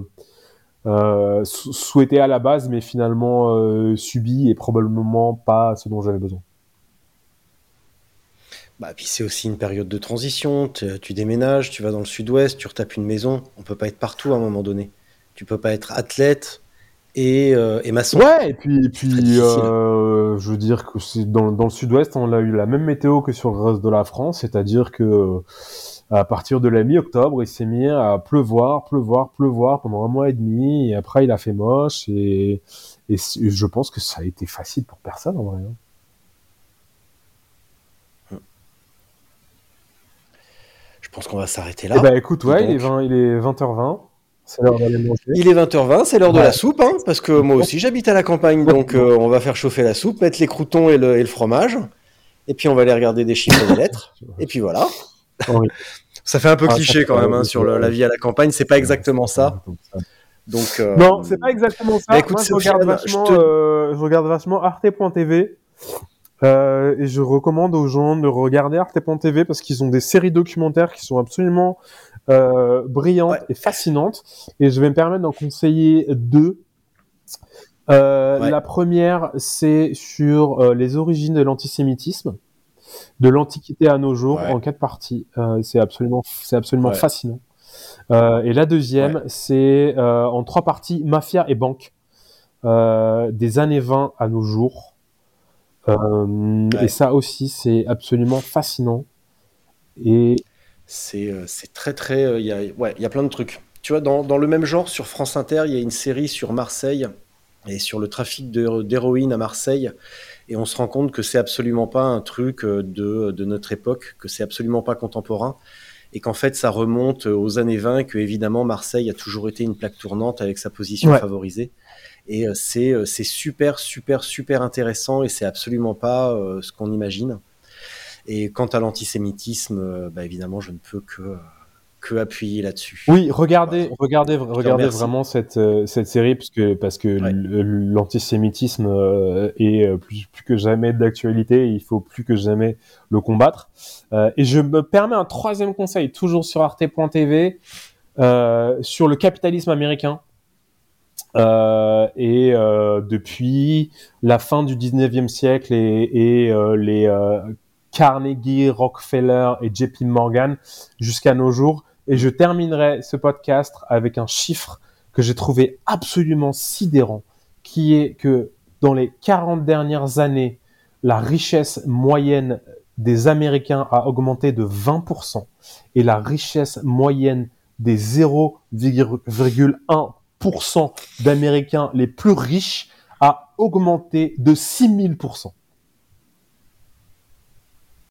euh souhaitée à la base, mais finalement euh, subie et probablement pas ce dont j'avais besoin. Bah, puis c'est aussi une période de transition. Tu déménages, tu vas dans le sud-ouest, tu retapes une maison. On peut pas être partout à un moment donné. Tu peux pas être athlète, et, euh, et. Ouais, et puis, et puis euh, je veux dire que c'est dans, dans le sud-ouest, on a eu la même météo que sur le reste de la France, c'est-à-dire que euh, à partir de la mi-octobre, il s'est mis à pleuvoir, pleuvoir, pleuvoir pendant un mois et demi, et après il a fait moche, et, et je pense que ça a été facile pour personne en vrai. Hein. Je pense qu'on va s'arrêter là. Eh ben écoute, ouais, il, est 20, il est 20h20. Il est 20h20, c'est l'heure de la soupe, hein, parce que moi aussi j'habite à la campagne, donc euh, on va faire chauffer la soupe, mettre les croutons et le, et le, fromage, et puis on va aller regarder des chiffres et des lettres, et puis voilà. Oui. ça fait un peu ah, cliché quand même hein, sur le, la vie à la campagne, c'est pas exactement ça. Donc, euh... Non, c'est pas exactement ça. Bah, écoute, Moi, je, regarde vachement, je, te... euh, je regarde vachement arte.tv. Euh, et je recommande aux gens de regarder arte.tv parce qu'ils ont des séries documentaires qui sont absolument euh, brillante ouais. et fascinante. Et je vais me permettre d'en conseiller deux. Euh, ouais. La première, c'est sur euh, les origines de l'antisémitisme, de l'Antiquité à nos jours, ouais. en quatre parties. C'est absolument, c'est absolument fascinant. Et la deuxième, c'est en trois parties, mafia et banque, des années 20 à nos jours. Et ça aussi, c'est absolument fascinant. Et c'est très très. Il y, a, ouais, y a plein de trucs. Tu vois, dans, dans, le même genre, sur France Inter, il y a une série sur Marseille et sur le trafic d'héroïne à Marseille. Et on se rend compte que c'est absolument pas un truc de, de notre époque, que c'est absolument pas contemporain. Et qu'en fait, ça remonte aux années 20, que évidemment, Marseille a toujours été une plaque tournante avec sa position ouais. favorisée. Et c'est super, super, super intéressant et c'est absolument pas euh, ce qu'on imagine. Et quant à l'antisémitisme, bah, évidemment, je ne peux que, que appuyer là-dessus. Oui, regardez, regardez, regardez vraiment cette, euh, cette série parce que, parce que Ouais. l'antisémitisme euh, est euh, plus, plus que jamais d'actualité. Il faut plus que jamais le combattre. Euh, et je me permets un troisième conseil, toujours sur arte.tv, euh, sur le capitalisme américain. Euh, et euh, depuis la fin du 19e siècle et, et euh, les euh, Carnegie, Rockefeller et JP Morgan jusqu'à nos jours. Et je terminerai ce podcast avec un chiffre que j'ai trouvé absolument sidérant, qui est que dans les 40 dernières années, la richesse moyenne des Américains a augmenté de 20% et la richesse moyenne des 0,1% d'Américains les plus riches a augmenté de 6000%.